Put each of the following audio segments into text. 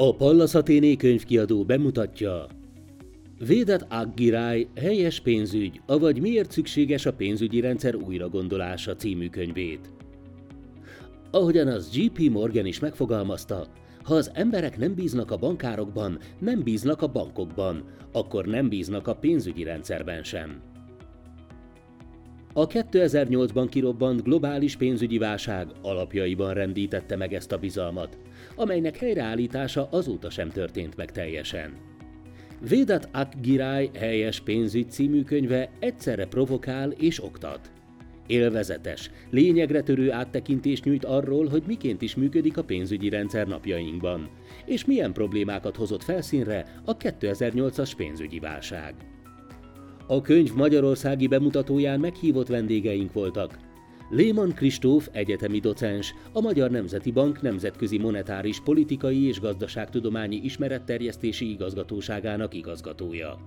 A Pallas Athéné könyvkiadó bemutatja Védet Aggiráj helyes pénzügy, avagy miért szükséges a pénzügyi rendszer újragondolása című könyvét. Ahogyan az GP Morgan is megfogalmazta, ha az emberek nem bíznak a bankárokban, nem bíznak a bankokban, akkor nem bíznak a pénzügyi rendszerben sem. A 2008-ban kirobbant globális pénzügyi válság alapjaiban rendítette meg ezt a bizalmat, amelynek helyreállítása azóta sem történt meg teljesen. Védat Akgiráj helyes pénzügy című könyve egyszerre provokál és oktat. Élvezetes, lényegre törő áttekintést nyújt arról, hogy miként is működik a pénzügyi rendszer napjainkban, és milyen problémákat hozott felszínre a 2008-as pénzügyi válság. A könyv magyarországi bemutatóján meghívott vendégeink voltak. Léman Kristóf egyetemi docens, a Magyar Nemzeti Bank Nemzetközi Monetáris Politikai és Gazdaságtudományi Ismeretterjesztési Igazgatóságának igazgatója.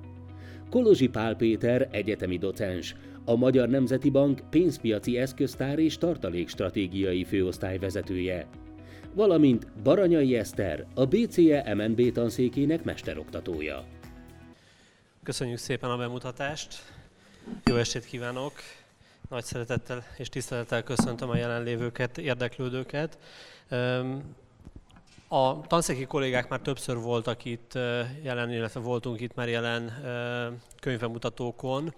Kolozsi Pál Péter egyetemi docens, a Magyar Nemzeti Bank pénzpiaci eszköztár és tartalékstratégiai főosztály vezetője, valamint Baranyai Eszter, a BCE MNB tanszékének mesteroktatója. Köszönjük szépen a bemutatást, jó estét kívánok! Nagy szeretettel és tisztelettel köszöntöm a jelenlévőket, érdeklődőket. A tanszéki kollégák már többször voltak itt jelen, illetve voltunk itt már jelen könyvemutatókon,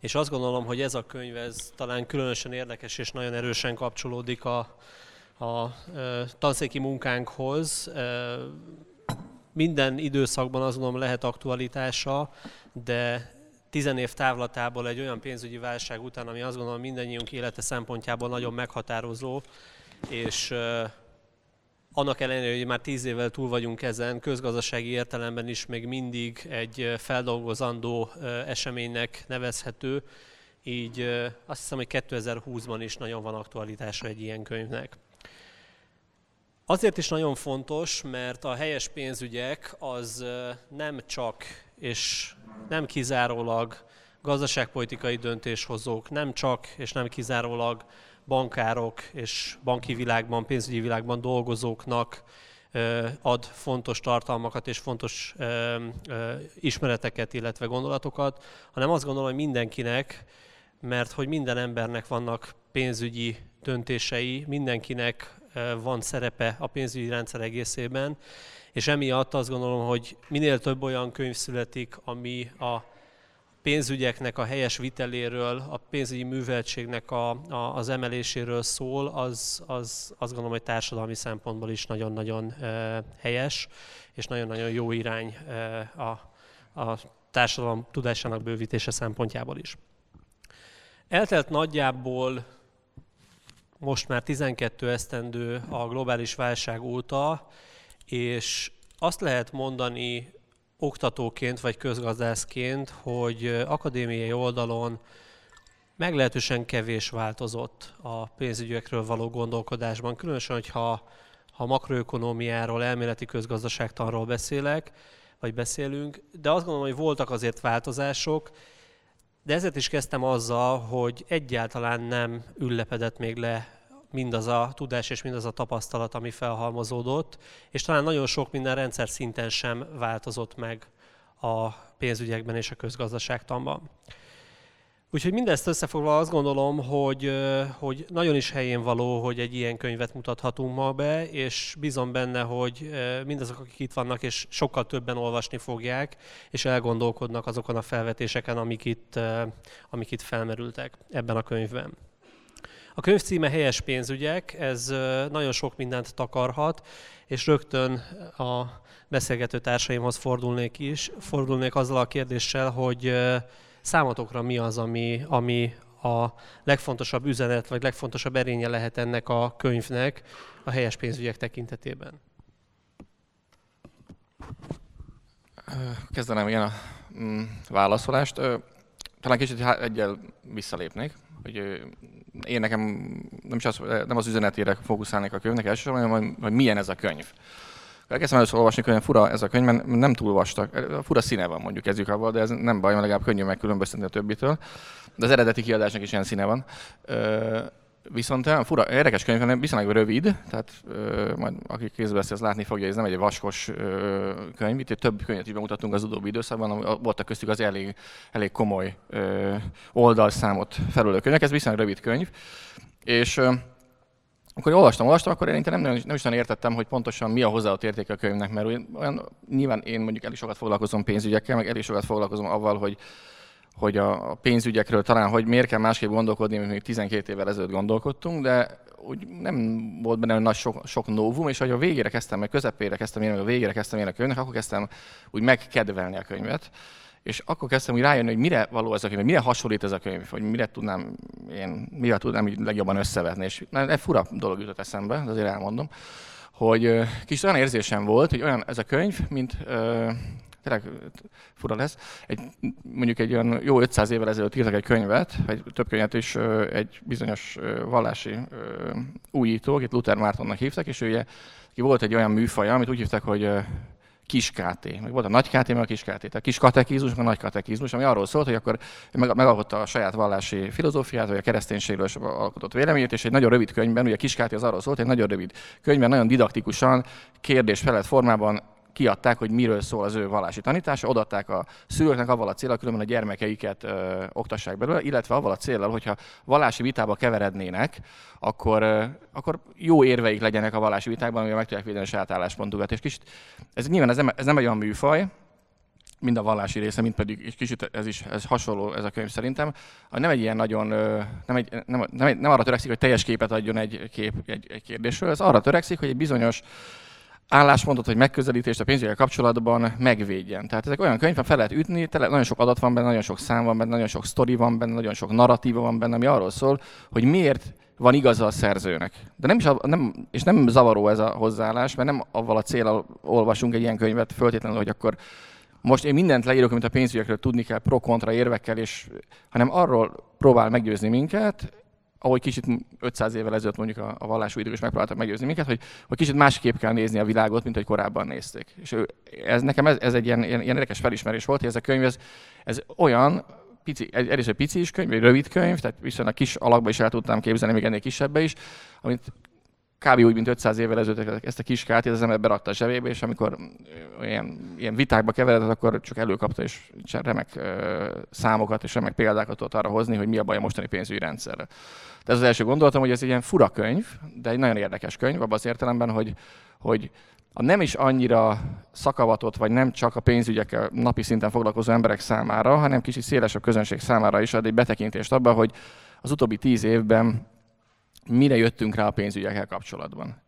és azt gondolom, hogy ez a könyv ez talán különösen érdekes és nagyon erősen kapcsolódik a, a tanszéki munkánkhoz. Minden időszakban azt gondolom lehet aktualitása, de tizen év távlatából egy olyan pénzügyi válság után, ami azt gondolom mindannyiunk élete szempontjából nagyon meghatározó, és annak ellenére, hogy már tíz évvel túl vagyunk ezen, közgazdasági értelemben is még mindig egy feldolgozandó eseménynek nevezhető, így azt hiszem, hogy 2020-ban is nagyon van aktualitása egy ilyen könyvnek. Azért is nagyon fontos, mert a helyes pénzügyek az nem csak és nem kizárólag gazdaságpolitikai döntéshozók, nem csak és nem kizárólag bankárok és banki világban, pénzügyi világban dolgozóknak ad fontos tartalmakat és fontos ismereteket, illetve gondolatokat, hanem azt gondolom, hogy mindenkinek, mert hogy minden embernek vannak pénzügyi döntései, mindenkinek van szerepe a pénzügyi rendszer egészében, és emiatt azt gondolom, hogy minél több olyan könyv születik, ami a pénzügyeknek a helyes viteléről, a pénzügyi műveltségnek a, a, az emeléséről szól, az, az azt gondolom, hogy társadalmi szempontból is nagyon-nagyon e, helyes, és nagyon-nagyon jó irány e, a, a társadalom tudásának bővítése szempontjából is. Eltelt nagyjából most már 12 esztendő a globális válság óta, és azt lehet mondani oktatóként vagy közgazdászként, hogy akadémiai oldalon meglehetősen kevés változott a pénzügyekről való gondolkodásban, különösen, hogyha ha makroökonómiáról, elméleti közgazdaságtanról beszélek, vagy beszélünk, de azt gondolom, hogy voltak azért változások, de ezért is kezdtem azzal, hogy egyáltalán nem üllepedett még le mindaz a tudás és mindaz a tapasztalat, ami felhalmozódott, és talán nagyon sok minden rendszer szinten sem változott meg a pénzügyekben és a közgazdaságtanban. Úgyhogy mindezt összefoglalva azt gondolom, hogy, hogy nagyon is helyén való, hogy egy ilyen könyvet mutathatunk ma be, és bízom benne, hogy mindazok, akik itt vannak, és sokkal többen olvasni fogják, és elgondolkodnak azokon a felvetéseken, amik itt, amik itt felmerültek ebben a könyvben. A könyv címe Helyes pénzügyek, ez nagyon sok mindent takarhat, és rögtön a beszélgető társaimhoz fordulnék is, fordulnék azzal a kérdéssel, hogy számotokra mi az, ami, ami a legfontosabb üzenet, vagy legfontosabb erénye lehet ennek a könyvnek a helyes pénzügyek tekintetében? Kezdenem ilyen a mm, válaszolást. Talán kicsit egyel visszalépnék, hogy én nekem nem, is az, nem az üzenetére fókuszálnék a könyvnek elsősorban, hanem hogy milyen ez a könyv. Elkezdtem először olvasni, hogy fura ez a könyv, mert nem túl vastag. Fura színe van, mondjuk kezdjük avval, de ez nem baj, mert legalább könnyű megkülönböztetni a többitől. De az eredeti kiadásnak is ilyen színe van. Viszont olyan fura, érdekes könyv, hanem viszonylag rövid, tehát ö, majd aki kézbe veszi, az látni fogja, ez nem egy vaskos ö, könyv. Itt több könyvet is bemutattunk az utóbbi időszakban, voltak köztük az elég, elég komoly ö, oldalszámot felülő könyvek. Ez viszonylag rövid könyv. És ö, akkor olvastam, olvastam, akkor én nem, nem, nem is nagyon értettem, hogy pontosan mi a hozzáadott értéke a könyvnek, mert olyan, nyilván én mondjuk elég sokat foglalkozom pénzügyekkel, meg elég sokat foglalkozom avval, hogy hogy a pénzügyekről talán, hogy miért kell másképp gondolkodni, mint még 12 évvel ezelőtt gondolkodtunk, de úgy nem volt benne nagy sok, sok novum, és hogy a végére kezdtem, meg közepére kezdtem én, a végére kezdtem én a könyvnek, akkor kezdtem úgy megkedvelni a könyvet. És akkor kezdtem úgy rájönni, hogy mire való ez a könyv, mire hasonlít ez a könyv, hogy mire tudnám én, mivel tudnám így legjobban összevetni. És egy fura dolog jutott eszembe, de azért elmondom, hogy kis olyan érzésem volt, hogy olyan ez a könyv, mint tényleg fura lesz, egy, mondjuk egy olyan jó 500 évvel ezelőtt írtak egy könyvet, vagy több könyvet is egy bizonyos vallási újító, akit Luther Mártonnak hívtak, és ő ugye, volt egy olyan műfaja, amit úgy hívták, hogy kis KT. Meg volt a nagy KT, meg a kis KT. Tehát kis katekizmus, meg a nagy katekizmus, ami arról szólt, hogy akkor megalkotta a saját vallási filozófiát, vagy a kereszténységről is alkotott véleményét, és egy nagyon rövid könyvben, ugye a kis KT az arról szólt, egy nagyon rövid könyvben, nagyon didaktikusan, kérdés-felett formában kiadták, hogy miről szól az ő vallási tanítása, odaadták a szülőknek avval a célral, különben a gyermekeiket ö, oktassák belőle, illetve avval a célral, hogyha vallási vitába keverednének, akkor, ö, akkor jó érveik legyenek a vallási vitákban, amivel meg tudják védeni a saját álláspontukat. És kicsit, ez nyilván ez nem, ez nem egy olyan műfaj, mind a vallási része, mint pedig egy kicsit ez is ez hasonló ez a könyv szerintem. Nem egy ilyen nagyon, nem, egy, nem, nem, nem arra törekszik, hogy teljes képet adjon egy, kép, egy, egy kérdésről, ez arra törekszik, hogy egy bizonyos álláspontot vagy megközelítést a pénzügyel kapcsolatban megvédjen. Tehát ezek olyan könyv, fel lehet ütni, tele, nagyon sok adat van benne, nagyon sok szám van benne, nagyon sok sztori van benne, nagyon sok narratíva van benne, ami arról szól, hogy miért van igaza a szerzőnek. De nem is, nem, és nem zavaró ez a hozzáállás, mert nem avval a célral olvasunk egy ilyen könyvet föltétlenül, hogy akkor most én mindent leírok, amit a pénzügyekről tudni kell, pro-kontra érvekkel, és, hanem arról próbál meggyőzni minket, ahogy kicsit 500 évvel ezelőtt mondjuk a, a vallású idők is megpróbáltak meggyőzni minket, hogy, hogy kicsit másképp kell nézni a világot, mint hogy korábban nézték. És ő, ez nekem ez, ez egy ilyen, ilyen, ilyen érdekes felismerés volt, hogy ez a könyv, ez, ez olyan, pici, először pici is könyv, egy rövid könyv, tehát viszonylag kis alakba is el tudtam képzelni, még ennél kisebbe is, amit kb. úgy, mint 500 évvel ezelőtt ezt a kis kártyát az ember berakta a zsebébe, és amikor ilyen, ilyen vitákba keveredett, akkor csak előkapta, és remek számokat és remek példákat tudott arra hozni, hogy mi a baj a mostani pénzügyi rendszerrel. De ez az első gondolatom, hogy ez egy ilyen fura könyv, de egy nagyon érdekes könyv, abban az értelemben, hogy, hogy a nem is annyira szakavatott, vagy nem csak a pénzügyekkel napi szinten foglalkozó emberek számára, hanem kicsit szélesebb közönség számára is ad egy betekintést abba, hogy az utóbbi tíz évben mire jöttünk rá a pénzügyekkel kapcsolatban.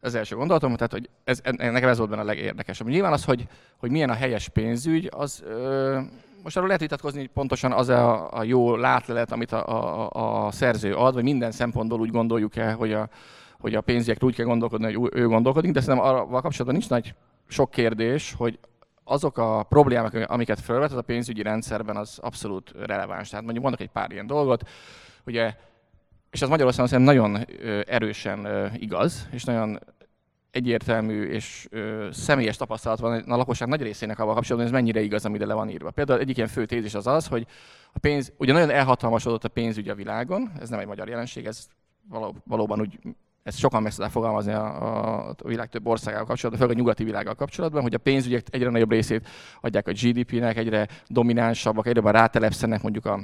Ez első gondolatom, tehát hogy ez, nekem ez volt benne a legérdekesebb. Nyilván az, hogy, hogy milyen a helyes pénzügy, az ö, most arról lehet vitatkozni, hogy pontosan az a, a jó látlelet, amit a, a, a szerző ad, vagy minden szempontból úgy gondoljuk el, hogy a, hogy a pénzügyekről úgy kell gondolkodni, hogy ő gondolkodik, de szerintem arra kapcsolatban nincs nagy sok kérdés, hogy azok a problémák, amiket felvet, az a pénzügyi rendszerben az abszolút releváns. Tehát mondjuk mondok egy pár ilyen dolgot, ugye és ez Magyarországon szerintem nagyon erősen igaz, és nagyon egyértelmű és ö, személyes tapasztalat van a lakosság nagy részének avval kapcsolatban, hogy ez mennyire igaz, amire le van írva. Például egyik ilyen fő tézis az az, hogy a pénz, ugye nagyon elhatalmasodott a pénzügy a világon, ez nem egy magyar jelenség, ez való, valóban úgy, ezt sokan meg tudják fogalmazni a, a világ több országával kapcsolatban, főleg a nyugati világgal kapcsolatban, hogy a pénzügyek egyre nagyobb részét adják a GDP-nek, egyre dominánsabbak, egyre rátelepszenek mondjuk a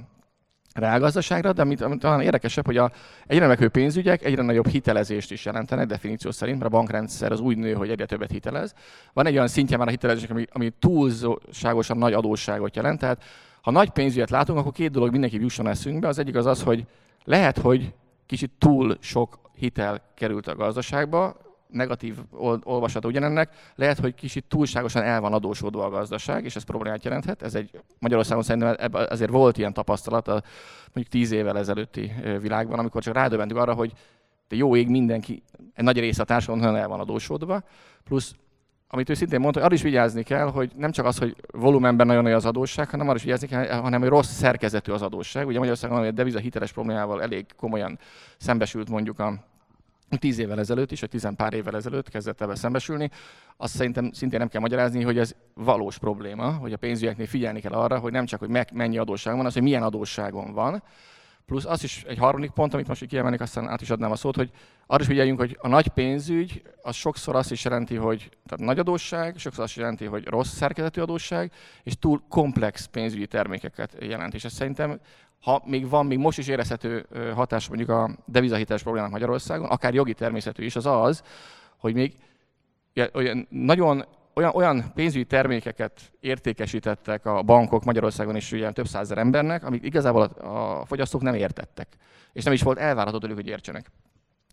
reálgazdaságra, de amit, amit talán érdekesebb, hogy a egyre megő pénzügyek egyre nagyobb hitelezést is jelentenek, definíció szerint, mert a bankrendszer az úgy nő, hogy egyre többet hitelez. Van egy olyan szintje már a hitelezésnek, ami, ami túlságosan nagy adósságot jelent. Tehát ha nagy pénzügyet látunk, akkor két dolog mindenki jusson eszünkbe. Az egyik az az, hogy lehet, hogy kicsit túl sok hitel került a gazdaságba, negatív olvasata ugyanennek, lehet, hogy kicsit túlságosan el van adósodva a gazdaság, és ez problémát jelenthet. Ez egy Magyarországon szerintem azért volt ilyen tapasztalat a mondjuk tíz évvel ezelőtti világban, amikor csak rádöbbentünk arra, hogy de jó ég mindenki, egy nagy része a társadalom el van adósodva, plusz amit ő szintén mondta, hogy arra is vigyázni kell, hogy nem csak az, hogy volumenben nagyon nagy az adósság, hanem arra is vigyázni kell, hanem hogy rossz szerkezetű az adósság. Ugye Magyarországon a deviza hiteles problémával elég komolyan szembesült mondjuk a tíz évvel ezelőtt is, vagy tizen pár évvel ezelőtt kezdett ebbe szembesülni, azt szerintem szintén nem kell magyarázni, hogy ez valós probléma, hogy a pénzügyeknél figyelni kell arra, hogy nem csak, hogy mennyi adósság van, az, hogy milyen adósságon van, Plusz az is egy harmadik pont, amit most így kiemelnék, aztán át is adnám a szót, hogy arra is figyeljünk, hogy a nagy pénzügy az sokszor azt is jelenti, hogy tehát nagy adósság, sokszor azt is jelenti, hogy rossz szerkezetű adósság, és túl komplex pénzügyi termékeket jelent. És ez szerintem, ha még van, még most is érezhető hatás mondjuk a devizahiteles problémák Magyarországon, akár jogi természetű is, az az, hogy még olyan nagyon olyan, olyan pénzügyi termékeket értékesítettek a bankok Magyarországon is ugye több százezer embernek, amik igazából a, a fogyasztók nem értettek. És nem is volt elvárható tőlük, hogy értsenek.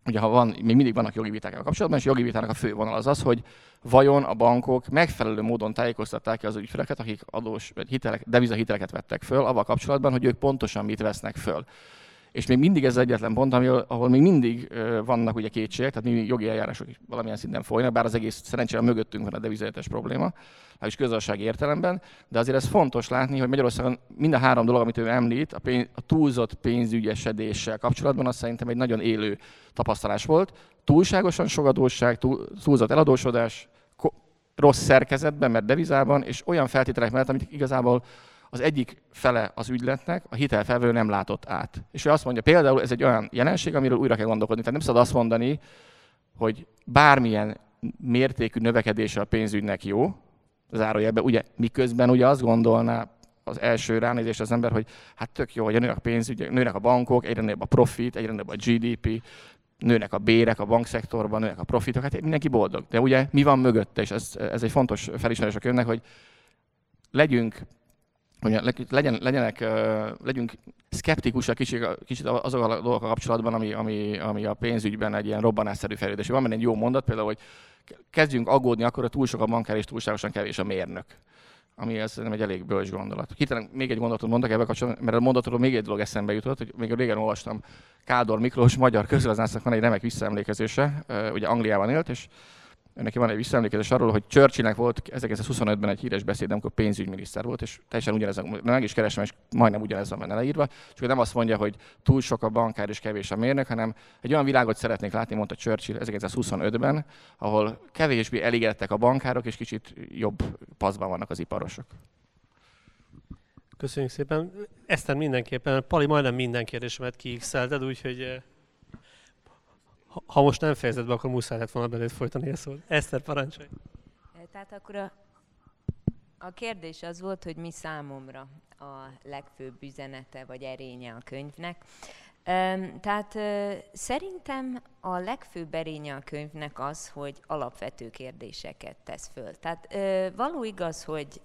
Ugye ha van, még mindig vannak jogi viták a kapcsolatban, és a jogi vitának a fő vonal az az, hogy vajon a bankok megfelelő módon tájékoztatták az ügyfeleket, akik adós, vagy hitelek, devizahiteleket vettek föl, avval kapcsolatban, hogy ők pontosan mit vesznek föl. És még mindig ez az egyetlen pont, ahol, ahol még mindig vannak ugye kétségek, tehát még jogi eljárások is valamilyen szinten folynak, bár az egész szerencsére mögöttünk van a devizajetes probléma, is közösségi értelemben, de azért ez fontos látni, hogy Magyarországon mind a három dolog, amit ő említ, a, pénz, a túlzott pénzügyesedéssel kapcsolatban, az szerintem egy nagyon élő tapasztalás volt. Túlságosan sok adósság, túl, túlzott eladósodás, rossz szerkezetben, mert devizában, és olyan feltételek mellett, amit igazából az egyik fele az ügyletnek a hitelfelvevő nem látott át. És ő azt mondja, például ez egy olyan jelenség, amiről újra kell gondolkodni. Tehát nem szabad azt mondani, hogy bármilyen mértékű növekedése a pénzügynek jó, zárójelben, ugye miközben ugye azt gondolná az első ránézés az ember, hogy hát tök jó, hogy nőnek a pénzügy, nőnek a bankok, egyre nőbb a profit, egyre nőbb a GDP, nőnek a bérek a bankszektorban, nőnek a profitok, hát mindenki boldog. De ugye mi van mögötte, és ez, ez egy fontos felismerés a könyvnek, hogy legyünk hogy legyen, legyenek, legyünk szkeptikusak kicsit, kicsit azok a dolgok kapcsolatban, ami, ami, ami a pénzügyben egy ilyen robbanásszerű fejlődés. Van benne egy jó mondat, például, hogy kezdjünk aggódni akkor, hogy túl sok a bankár és túlságosan kevés a mérnök ami ez nem egy elég bölcs gondolat. Hitelen még egy mondatot mondok ebben kapcsolatban, mert a mondatról még egy dolog eszembe jutott, hogy még régen olvastam Kádor Miklós, magyar közgazdásznak van egy remek visszaemlékezése, ugye Angliában élt, és neki van egy visszaemlékezés arról, hogy Churchillnek volt 1925-ben egy híres beszéd, amikor pénzügyminiszter volt, és teljesen ugyanez, meg is keresem, és majdnem ugyanez van benne leírva, csak nem azt mondja, hogy túl sok a bankár és kevés a mérnök, hanem egy olyan világot szeretnék látni, mondta Churchill 1925-ben, ahol kevésbé elégedettek a bankárok, és kicsit jobb paszban vannak az iparosok. Köszönjük szépen. Eszter mindenképpen, Pali majdnem minden kérdésemet kiixelted, úgyhogy eh, ha most nem fejezed be, akkor muszáj lett volna belőle folytani a szót. Eszter, parancsolj! Tehát akkor a, a kérdés az volt, hogy mi számomra a legfőbb üzenete vagy erénye a könyvnek. Tehát szerintem a legfőbb erénye a könyvnek az, hogy alapvető kérdéseket tesz föl. Tehát való igaz, hogy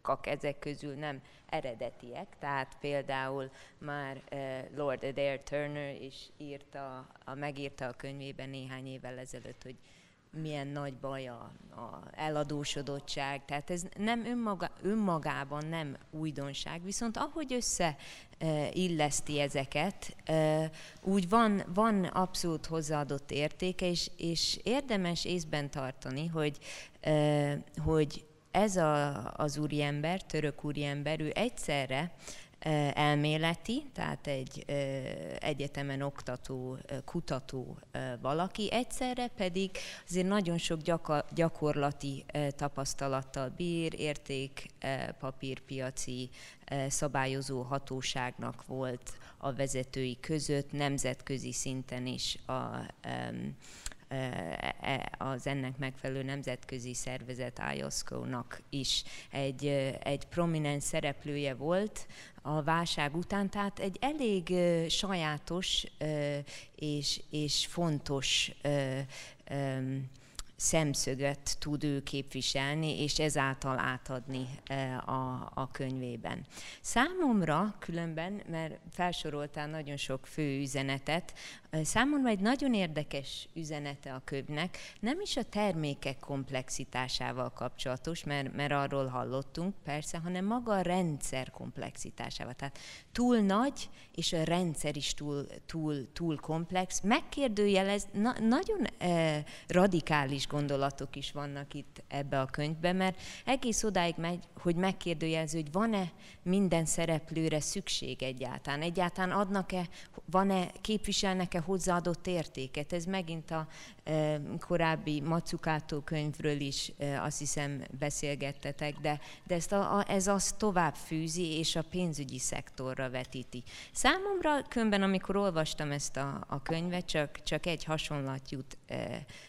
sokak ezek közül nem eredetiek, tehát például már Lord Adair Turner is írta, a, megírta a könyvében néhány évvel ezelőtt, hogy milyen nagy baj a, a eladósodottság, tehát ez nem önmaga, önmagában nem újdonság, viszont ahogy össze illeszti ezeket, úgy van, van abszolút hozzáadott értéke, és, és érdemes észben tartani, hogy, hogy ez a, az úriember, török úriember, ő egyszerre elméleti, tehát egy egyetemen oktató, kutató valaki, egyszerre pedig azért nagyon sok gyakorlati tapasztalattal bír, érték papírpiaci szabályozó hatóságnak volt a vezetői között, nemzetközi szinten is a az ennek megfelelő nemzetközi szervezet IOSCO-nak is egy, egy prominens szereplője volt a válság után, tehát egy elég sajátos és, és fontos szemszöget tud ő képviselni, és ezáltal átadni e, a, a könyvében. Számomra különben, mert felsoroltál nagyon sok fő üzenetet, e, számomra egy nagyon érdekes üzenete a könyvnek, nem is a termékek komplexitásával kapcsolatos, mert, mert arról hallottunk persze, hanem maga a rendszer komplexitásával. Tehát túl nagy, és a rendszer is túl, túl, túl komplex. Megkérdőjelez, na, nagyon eh, radikális gondolatok is vannak itt ebbe a könyvbe, mert egész odáig megy, hogy megkérdőjelező, hogy van-e minden szereplőre szükség egyáltalán. Egyáltalán adnak-e, van-e, képviselnek-e hozzáadott értéket. Ez megint a korábbi Macukátó könyvről is azt hiszem beszélgettetek, de, de ezt a, a, ez azt tovább fűzi, és a pénzügyi szektorra vetíti. Számomra különben, amikor olvastam ezt a, a könyvet, csak, csak egy hasonlat jut,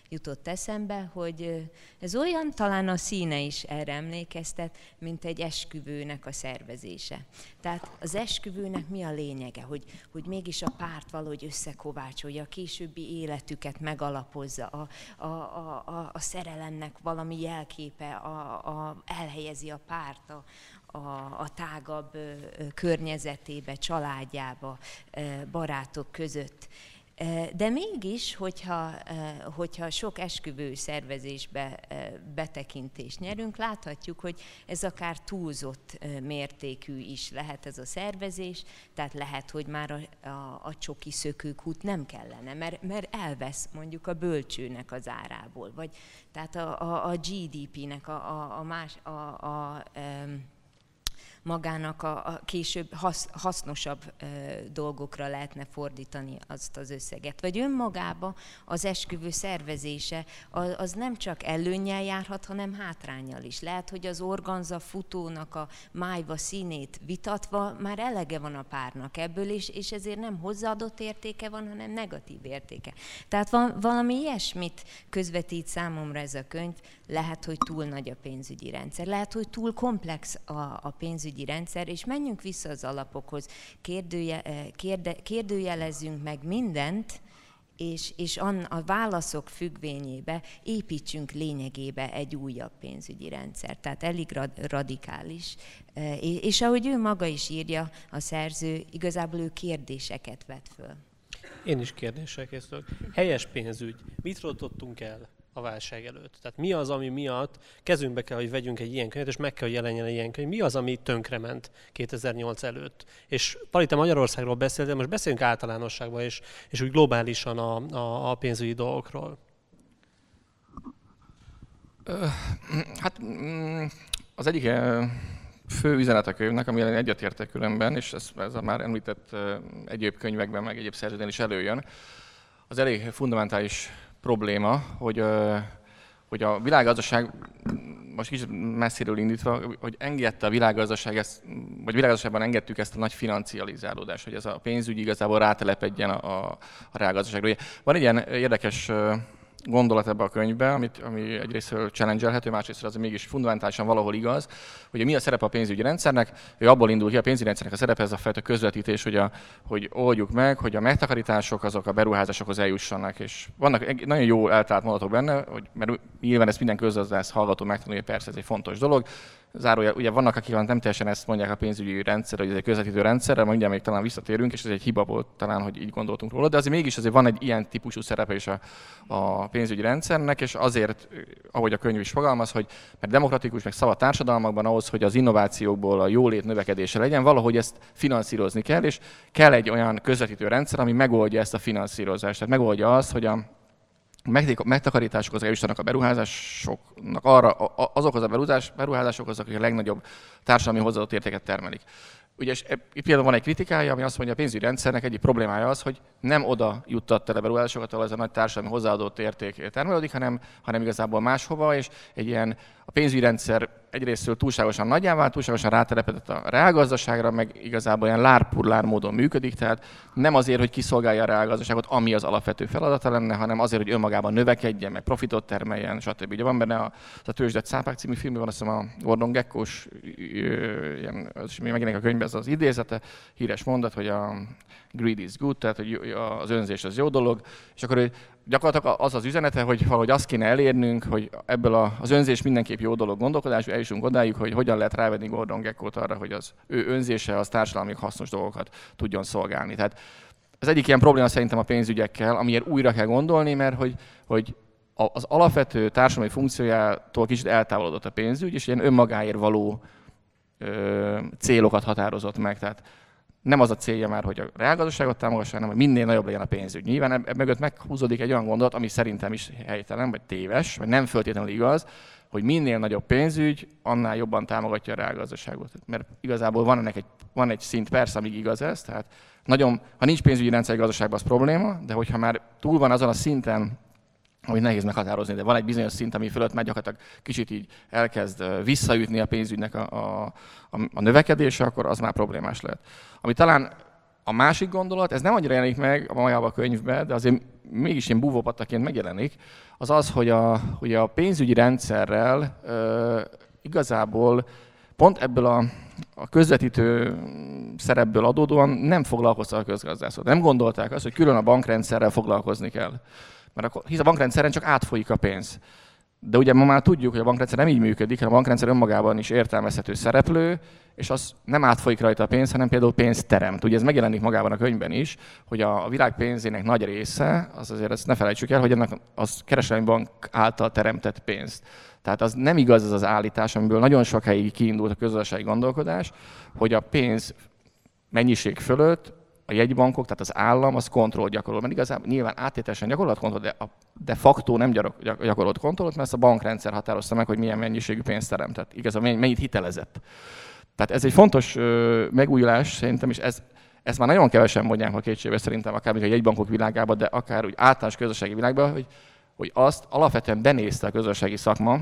jutott eszembe, hogy ez olyan, talán a színe is erre emlékeztet, mint egy esküvőnek a szervezése. Tehát az esküvőnek mi a lényege, hogy, hogy mégis a párt valahogy összekovácsolja, a későbbi életüket megalapozza, a, a, a, a, a szerelemnek valami jelképe, a, a, elhelyezi a párt a, a, a tágabb környezetébe, családjába, barátok között. De mégis, hogyha, hogyha sok esküvő szervezésbe betekintést nyerünk, láthatjuk, hogy ez akár túlzott mértékű is lehet ez a szervezés, tehát lehet, hogy már a, a, a csoki szökőkút nem kellene, mert, mert elvesz mondjuk a bölcsőnek az árából, vagy tehát a, a, a GDP-nek a, a, a más, a, a, a magának a, a később hasz, hasznosabb ö, dolgokra lehetne fordítani azt az összeget. Vagy önmagába az esküvő szervezése az, az nem csak előnyel járhat, hanem hátrányjal is. Lehet, hogy az organza futónak a májva színét vitatva már elege van a párnak ebből, és, és ezért nem hozzáadott értéke van, hanem negatív értéke. Tehát van, valami ilyesmit közvetít számomra ez a könyv, lehet, hogy túl nagy a pénzügyi rendszer, lehet, hogy túl komplex a, a pénzügyi rendszer, és menjünk vissza az alapokhoz, kérdője, eh, kérde, kérdőjelezzünk meg mindent, és, és a válaszok függvényébe építsünk lényegébe egy újabb pénzügyi rendszer. Tehát elég radikális. Eh, és ahogy ő maga is írja, a szerző, igazából ő kérdéseket vet föl. Én is kérdéseket Helyes pénzügy. Mit rontottunk el? A válság előtt. Tehát mi az, ami miatt kezünkbe kell, hogy vegyünk egy ilyen könyvet, és meg kell, hogy jelenjen egy ilyen könyv. Mi az, ami tönkrement 2008 előtt? És Pali, te Magyarországról beszéltél, most beszéljünk általánosságban, és, és úgy globálisan a, a, a pénzügyi dolgokról. Hát mm, az egyik fő üzenet a könyvnek, amivel egyetértek különben, és ez, ez a már említett egyéb könyvekben, meg egyéb szerződén is előjön, az elég fundamentális probléma, hogy, hogy a világgazdaság, most kicsit messziről indítva, hogy engedte a világgazdaság, ezt, vagy világgazdaságban engedtük ezt a nagy financializálódást, hogy ez a pénzügy igazából rátelepedjen a, a, a reálgazdaságra. Van egy ilyen érdekes gondolat ebbe a könyvbe, amit, ami egyrészt challenge másrészt az mégis fundamentálisan valahol igaz, hogy mi a szerepe a pénzügyi rendszernek, ő abból indul ki, a pénzügyi rendszernek a szerepe ez a fajta közvetítés, hogy, a, hogy oldjuk meg, hogy a megtakarítások azok a beruházásokhoz eljussanak, és vannak nagyon jó eltalált mondatok benne, hogy, mert nyilván ezt minden közgazdász hallgató megtanulja, persze ez egy fontos dolog, zárójel, ugye vannak, akik nem teljesen ezt mondják a pénzügyi rendszer, hogy ez egy közvetítő rendszerre, majd még talán visszatérünk, és ez egy hiba volt talán, hogy így gondoltunk róla, de azért mégis azért van egy ilyen típusú szerepe is a, a pénzügyi rendszernek, és azért, ahogy a könyv is fogalmaz, hogy mert demokratikus, meg szabad társadalmakban ahhoz, hogy az innovációkból a jólét növekedése legyen, valahogy ezt finanszírozni kell, és kell egy olyan közvetítő rendszer, ami megoldja ezt a finanszírozást. Tehát megoldja azt, hogy a, megtakarításokhoz eljussanak a beruházásoknak arra, azokhoz a beruházás, beruházásokhoz, akik a legnagyobb társadalmi hozzáadott értéket termelik. Ugye, például van egy kritikája, ami azt mondja, a pénzügyi rendszernek egyik problémája az, hogy nem oda juttatta le beruházásokat, ahol ez a nagy társadalmi hozzáadott érték termelődik, hanem, hanem igazából máshova, és egy ilyen a pénzügyi rendszer egyrésztől túlságosan nagyjá vált, túlságosan rátelepedett a reálgazdaságra, meg igazából ilyen lárpurlár módon működik, tehát nem azért, hogy kiszolgálja a reálgazdaságot, ami az alapvető feladata lenne, hanem azért, hogy önmagában növekedjen, meg profitot termeljen, stb. Ugye van benne a, a Tőzsdet Cápák című filmben, van azt hiszem a Gordon Gekkos, ilyen, az, megjelenik a könyvben ez az idézete, híres mondat, hogy a greed is good, tehát hogy az önzés az jó dolog, és akkor gyakorlatilag az az üzenete, hogy valahogy azt kéne elérnünk, hogy ebből az önzés mindenképp jó dolog gondolkodás, eljussunk odáig, hogy hogyan lehet rávenni Gordon Gekkót arra, hogy az ő önzése az társadalmi hasznos dolgokat tudjon szolgálni. Tehát ez egyik ilyen probléma szerintem a pénzügyekkel, amiért újra kell gondolni, mert hogy, hogy az alapvető társadalmi funkciójától kicsit eltávolodott a pénzügy, és ilyen önmagáért való ö, célokat határozott meg. Tehát nem az a célja már, hogy a reálgazdaságot támogassa, hanem hogy minél nagyobb legyen a pénzügy. Nyilván ebb mögött meghúzódik egy olyan gondolat, ami szerintem is helytelen, vagy téves, vagy nem föltétlenül igaz, hogy minél nagyobb pénzügy, annál jobban támogatja a reálgazdaságot. Mert igazából van ennek egy, van egy szint, persze, amíg igaz ez, tehát nagyon, ha nincs pénzügyi rendszer gazdaságban, az probléma, de hogyha már túl van azon a szinten, hogy nehéz meghatározni, de van egy bizonyos szint, ami fölött már gyakorlatilag kicsit így elkezd visszaütni a pénzügynek a, a, a növekedése, akkor az már problémás lehet. Ami talán a másik gondolat, ez nem annyira jelenik meg a majába a könyvben, de azért mégis ilyen búvópattaként megjelenik, az az, hogy a, hogy a pénzügyi rendszerrel ö, igazából pont ebből a, a közvetítő szerepből adódóan nem foglalkoztak a közgazdászok. Nem gondolták azt, hogy külön a bankrendszerrel foglalkozni kell. Mert akkor, hisz a bankrendszeren csak átfolyik a pénz. De ugye ma már tudjuk, hogy a bankrendszer nem így működik, hanem a bankrendszer önmagában is értelmezhető szereplő, és az nem átfolyik rajta a pénz, hanem például pénzt teremt. Ugye ez megjelenik magában a könyvben is, hogy a világ pénzének nagy része, az azért ezt ne felejtsük el, hogy ennek az kereskedelmi bank által teremtett pénzt. Tehát az nem igaz az az állítás, amiből nagyon sok helyig kiindult a közösségi gondolkodás, hogy a pénz mennyiség fölött a jegybankok, tehát az állam, az kontroll gyakorol. Mert igazából nyilván áttételesen gyakorlat kontroll, de a de facto nem gyakorolt kontrollt, mert ezt a bankrendszer határozta meg, hogy milyen mennyiségű pénzt teremtett. Igazából mennyit hitelezett. Tehát ez egy fontos megújulás szerintem, és ez, ezt már nagyon kevesen mondják a kétségbe szerintem, akár még a jegybankok világában, de akár úgy általános közösségi világban, hogy, hogy azt alapvetően benézte a közösségi szakma,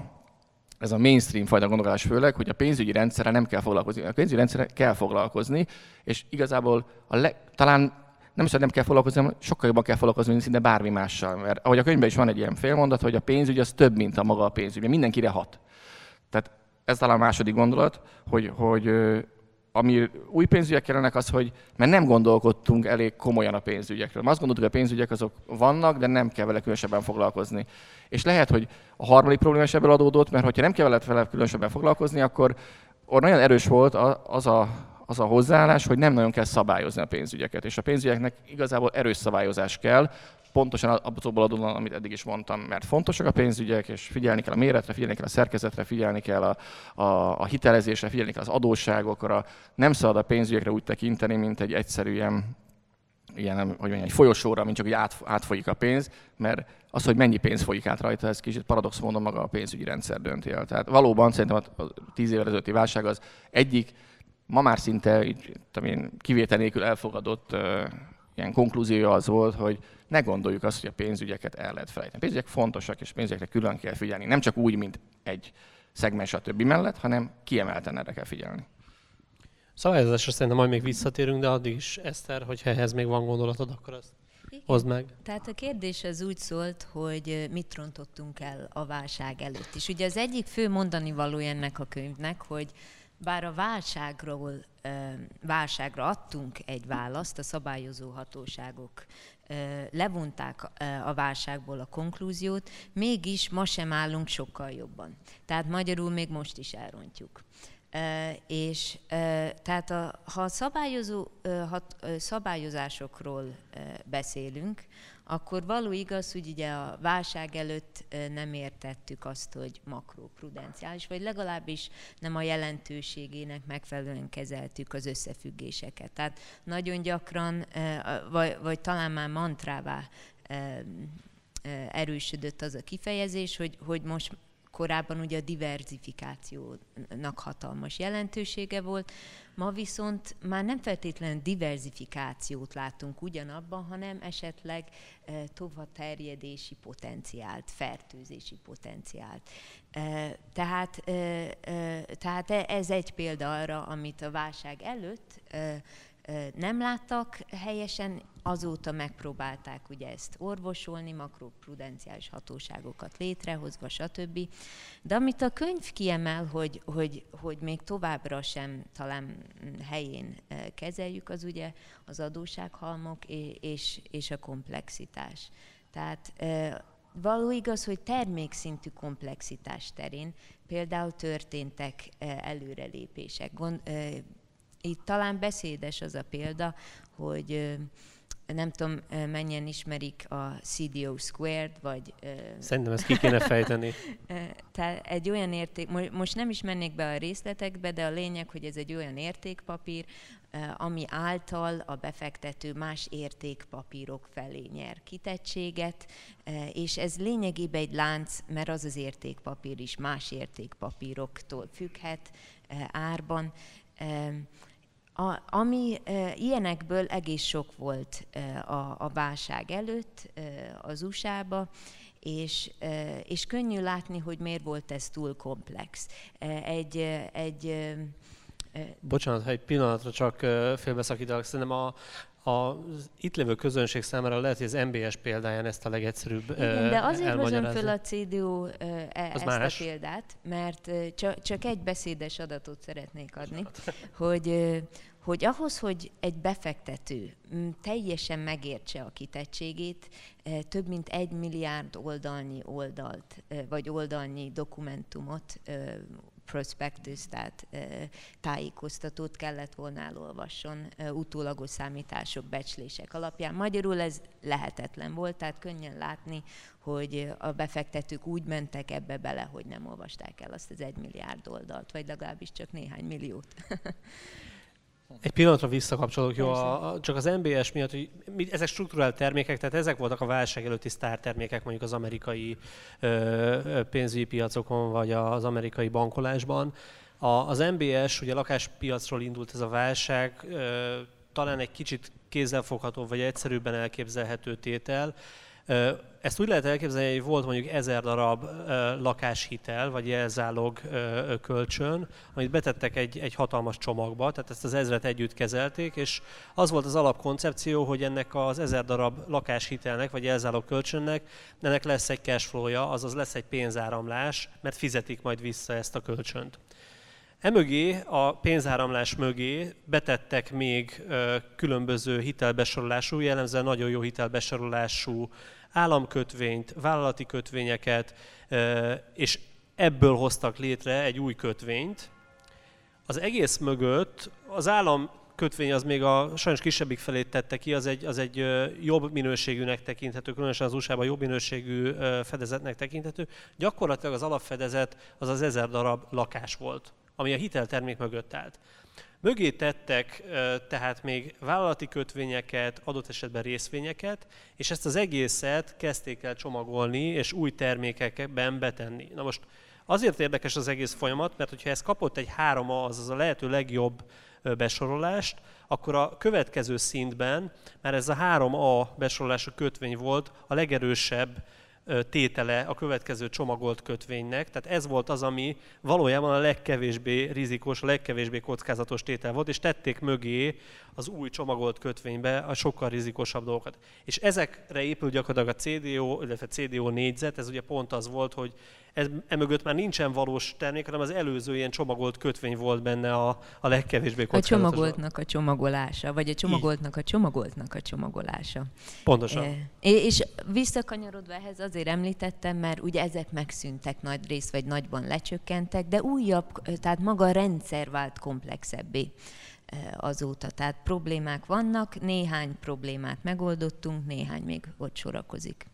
ez a mainstream fajta gondolkodás főleg, hogy a pénzügyi rendszerre nem kell foglalkozni. A pénzügyi rendszerre kell foglalkozni, és igazából a leg, talán nem is, hogy nem kell foglalkozni, hanem sokkal jobban kell foglalkozni, mint szinte bármi mással. Mert ahogy a könyvben is van egy ilyen félmondat, hogy a pénzügy az több, mint a maga a pénzügy, mert mindenkire hat. Tehát ez talán a második gondolat, hogy, hogy ami új pénzügyek kellenek az, hogy mert nem gondolkodtunk elég komolyan a pénzügyekről. Azt gondoltuk, hogy a pénzügyek azok vannak, de nem kell vele különösebben foglalkozni. És lehet, hogy a harmadik probléma is ebből adódott, mert hogyha nem kell vele különösebben foglalkozni, akkor nagyon erős volt az a, az a hozzáállás, hogy nem nagyon kell szabályozni a pénzügyeket. És a pénzügyeknek igazából erős szabályozás kell, pontosan abból adódóan, amit eddig is mondtam, mert fontosak a pénzügyek, és figyelni kell a méretre, figyelni kell a szerkezetre, figyelni kell a, a, a hitelezésre, figyelni kell az adósságokra. Nem szabad a pénzügyekre úgy tekinteni, mint egy egyszerű ilyen, ilyen hogy mondjam, egy folyosóra, mint csak hogy át, átfolyik a pénz, mert az, hogy mennyi pénz folyik át rajta, ez kicsit paradox módon maga a pénzügyi rendszer dönti el. Tehát valóban szerintem a tíz évvel ezelőtti válság az egyik, ma már szinte így, én, kivétel nélkül elfogadott uh, ilyen konklúziója az volt, hogy ne gondoljuk azt, hogy a pénzügyeket el lehet felejteni. A pénzügyek fontosak, és pénzügyekre külön kell figyelni. Nem csak úgy, mint egy szegmens a többi mellett, hanem kiemelten erre kell figyelni. Szabályozásra szerintem majd még visszatérünk, de addig is, Eszter, hogyha ehhez még van gondolatod, akkor azt hozd meg. Tehát a kérdés az úgy szólt, hogy mit rontottunk el a válság előtt is. Ugye az egyik fő mondani való ennek a könyvnek, hogy bár a válságról, válságra adtunk egy választ, a szabályozó hatóságok levonták a válságból a konklúziót, mégis ma sem állunk sokkal jobban. Tehát magyarul még most is elrontjuk. És tehát a, ha szabályozó, hat, szabályozásokról beszélünk, akkor való igaz, hogy ugye a válság előtt nem értettük azt, hogy makroprudenciális, vagy legalábbis nem a jelentőségének megfelelően kezeltük az összefüggéseket. Tehát nagyon gyakran, vagy, vagy talán már mantrává erősödött az a kifejezés, hogy, hogy most korábban ugye a diversifikációnak hatalmas jelentősége volt, ma viszont már nem feltétlenül diversifikációt látunk ugyanabban, hanem esetleg e, tovább terjedési potenciált, fertőzési potenciált. E, tehát, e, tehát ez egy példa arra, amit a válság előtt nem láttak helyesen, azóta megpróbálták ugye ezt orvosolni, makroprudenciális hatóságokat létrehozva, stb. De amit a könyv kiemel, hogy, hogy, hogy még továbbra sem talán helyén kezeljük, az ugye az adósághalmok és, és a komplexitás. Tehát való igaz, hogy termékszintű komplexitás terén például történtek előrelépések. Gond, itt talán beszédes az a példa, hogy nem tudom, mennyien ismerik a CDO Squared, vagy... Szerintem ezt ki kéne fejteni. Tehát egy olyan érték, most nem is mennék be a részletekbe, de a lényeg, hogy ez egy olyan értékpapír, ami által a befektető más értékpapírok felé nyer kitettséget, és ez lényegében egy lánc, mert az az értékpapír is más értékpapíroktól függhet árban. A, ami e, ilyenekből egész sok volt e, a, a válság előtt e, az USA-ba, és, e, és könnyű látni, hogy miért volt ez túl komplex. E, egy, egy e, Bocsánat, ha egy pillanatra csak félbeszakítalak, szerintem a, az itt lévő közönség számára lehet, hogy az MBS példáján ezt a legegyszerűbb Igen, de azért hozom föl a CDU e, ezt más. a példát, mert csak, csak egy beszédes adatot szeretnék adni, hogy hogy ahhoz, hogy egy befektető teljesen megértse a kitettségét, több mint egy milliárd oldalnyi oldalt, vagy oldalnyi dokumentumot prospectus, tehát tájékoztatót kellett volna elolvasson utólagos számítások, becslések alapján. Magyarul ez lehetetlen volt, tehát könnyen látni, hogy a befektetők úgy mentek ebbe bele, hogy nem olvasták el azt az egy milliárd oldalt, vagy legalábbis csak néhány milliót. Egy pillanatra visszakapcsolok, jó, a, csak az MBS miatt, hogy mi, ezek strukturált termékek, tehát ezek voltak a válság előtti sztártermékek mondjuk az amerikai ö, pénzügyi piacokon, vagy az amerikai bankolásban. A, az MBS, ugye a lakáspiacról indult ez a válság, ö, talán egy kicsit kézzelfogható, vagy egyszerűbben elképzelhető tétel, ezt úgy lehet elképzelni, hogy volt mondjuk ezer darab lakáshitel, vagy jelzálog kölcsön, amit betettek egy, egy hatalmas csomagba, tehát ezt az ezret együtt kezelték, és az volt az alapkoncepció, hogy ennek az ezer darab lakáshitelnek, vagy jelzálog kölcsönnek, ennek lesz egy cashflow-ja, azaz lesz egy pénzáramlás, mert fizetik majd vissza ezt a kölcsönt. Emögé, a pénzáramlás mögé betettek még különböző hitelbesorolású, jellemzően nagyon jó hitelbesorolású államkötvényt, vállalati kötvényeket, és ebből hoztak létre egy új kötvényt. Az egész mögött az állam kötvény az még a sajnos kisebbik felét tette ki, az egy, az egy jobb minőségűnek tekinthető, különösen az USA-ban jobb minőségű fedezetnek tekinthető. Gyakorlatilag az alapfedezet az az ezer darab lakás volt, ami a hiteltermék mögött állt. Mögé tettek tehát még vállalati kötvényeket, adott esetben részvényeket, és ezt az egészet kezdték el csomagolni, és új termékekben betenni. Na most azért érdekes az egész folyamat, mert hogyha ez kapott egy 3A, azaz a lehető legjobb besorolást, akkor a következő szintben, mert ez a 3A besorolású kötvény volt a legerősebb tétele a következő csomagolt kötvénynek. Tehát ez volt az, ami valójában a legkevésbé rizikós, a legkevésbé kockázatos tétel volt, és tették mögé az új csomagolt kötvénybe a sokkal rizikosabb dolgokat. És ezekre épül gyakorlatilag a CDO, illetve CDO négyzet, ez ugye pont az volt, hogy ez, emögött már nincsen valós termék, hanem az előző ilyen csomagolt kötvény volt benne a, a legkevésbé kockázatos. A csomagoltnak a csomagolása, vagy a csomagoltnak a csomagoltnak a csomagolása. Pontosan. E, és visszakanyarodva ehhez azért említettem, mert ugye ezek megszűntek nagy rész, vagy nagyban lecsökkentek, de újabb, tehát maga a rendszer vált komplexebbé azóta. Tehát problémák vannak, néhány problémát megoldottunk, néhány még ott sorakozik.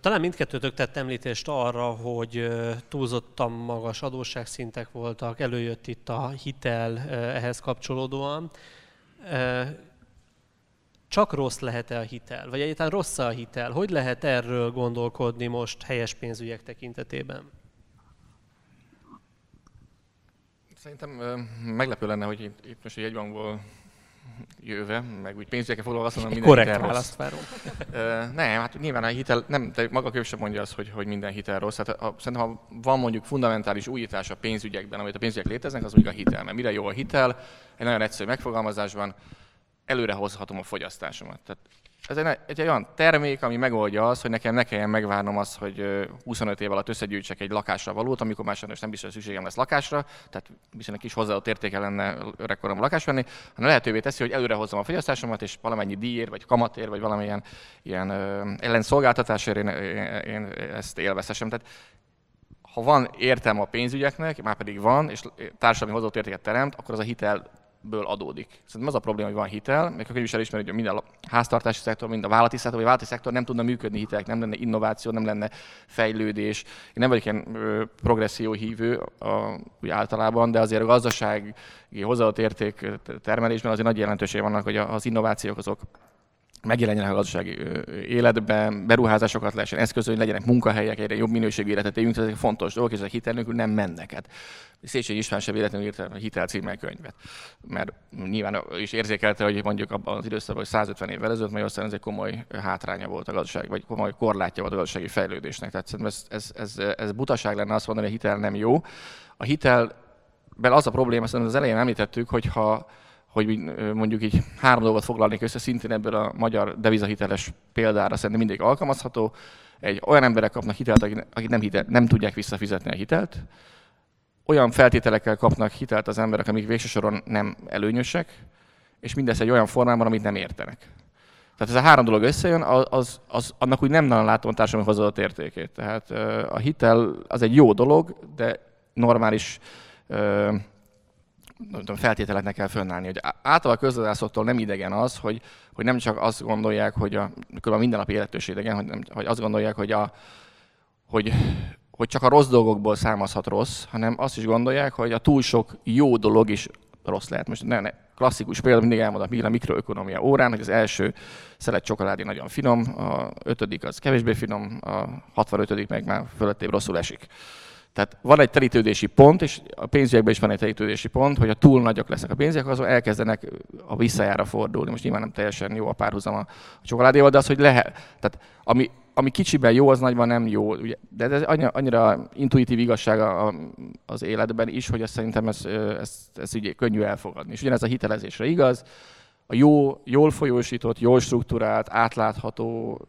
Talán mindkettőtök tett említést arra, hogy túlzottan magas adósságszintek voltak, előjött itt a hitel ehhez kapcsolódóan. Csak rossz lehet-e a hitel? Vagy egyáltalán rossz a hitel? Hogy lehet erről gondolkodni most helyes pénzügyek tekintetében? Szerintem meglepő lenne, hogy itt, most egy jegybankból jöve, meg úgy pénzügyekkel foglalkozom, minden Korrekt hitel választ várom. nem, hát nyilván a hitel, nem, de maga a sem mondja azt, hogy, hogy minden hitel rossz. Hát, ha, szerintem, ha van mondjuk fundamentális újítás a pénzügyekben, amit a pénzügyek léteznek, az mondjuk a hitel. Mert mire jó a hitel? Egy nagyon egyszerű megfogalmazásban, előre hozhatom a fogyasztásomat. Tehát ez egy, egy olyan termék, ami megoldja azt, hogy nekem ne kelljen megvárnom azt, hogy 25 év alatt összegyűjtsek egy lakásra valót, amikor már sajnos nem biztos, hogy szükségem lesz lakásra, tehát viszonylag kis hozzáadott értéke lenne öregkorom lakás venni, hanem lehetővé teszi, hogy előre hozzam a fogyasztásomat, és valamennyi díjért, vagy kamatért, vagy valamilyen ilyen ellenszolgáltatásért én, én, ezt élvezhessem. Tehát ha van értelme a pénzügyeknek, már pedig van, és társadalmi hozott értéket teremt, akkor az a hitel hitelből adódik. Szerintem az a probléma, hogy van hitel, még a könyv is elismeri, hogy minden a háztartási szektor, mind a vállalati szektor, vagy a vállalati szektor nem tudna működni hitelek, nem lenne innováció, nem lenne fejlődés. Én nem vagyok ilyen progresszió hívő a, úgy általában, de azért a gazdasági hozzáadott érték termelésben azért nagy jelentőség vannak, hogy az innovációk azok megjelenjenek a gazdasági életben, beruházásokat lehessen eszközölni, legyenek munkahelyek, egyre jobb minőségű életet éljünk, ezek fontos dolgok, és ezek hitel nélkül nem mennek. Hát Széchenyi István sem véletlenül írta a hitel címmel könyvet. Mert nyilván is érzékelte, hogy mondjuk abban az időszakban, hogy 150 évvel ezelőtt Magyarországon ez egy komoly hátránya volt a gazdaság, vagy komoly korlátja volt a gazdasági fejlődésnek. Tehát szerintem ez, ez, ez, ez butaság lenne azt mondani, hogy a hitel nem jó. A hitelben az a probléma, szerintem az elején említettük, hogy ha hogy mondjuk így három dolgot foglalnék össze, szintén ebből a magyar devizahiteles példára szerintem mindig alkalmazható. Egy olyan emberek kapnak hitelt, akik, nem, hitel, nem tudják visszafizetni a hitelt, olyan feltételekkel kapnak hitelt az emberek, amik végső soron nem előnyösek, és mindez egy olyan formában, amit nem értenek. Tehát ez a három dolog összejön, az, az annak úgy nem nagyon látom a társadalmi hozzáadott értékét. Tehát a hitel az egy jó dolog, de normális tudom, feltételeknek kell fönnállni. Hogy általában a közgazdászoktól nem idegen az, hogy, hogy nem csak azt gondolják, hogy a, a mindennapi életős idegen, hogy, nem, hogy azt gondolják, hogy, a, hogy, hogy csak a rossz dolgokból származhat rossz, hanem azt is gondolják, hogy a túl sok jó dolog is rossz lehet. Most ne, ne, klasszikus példa, mindig elmondom a mikroökonomia órán, hogy az első szelet csokoládé nagyon finom, a ötödik az kevésbé finom, a 65 meg már fölöttébb rosszul esik. Tehát van egy terítődési pont, és a pénzügyekben is van egy terítődési pont, hogy ha túl nagyok lesznek a pénzügyek, azon elkezdenek a visszajára fordulni. Most nyilván nem teljesen jó a párhuzam a csokoládéval, de az, hogy lehet. Tehát ami, ami kicsiben jó, az nagyban nem jó. Ugye, de ez annyira, annyira intuitív igazság az életben is, hogy ezt szerintem ezt, ezt, ezt ugye könnyű elfogadni. És ugyanez a hitelezésre igaz, a jó, jól folyósított, jól struktúrált, átlátható,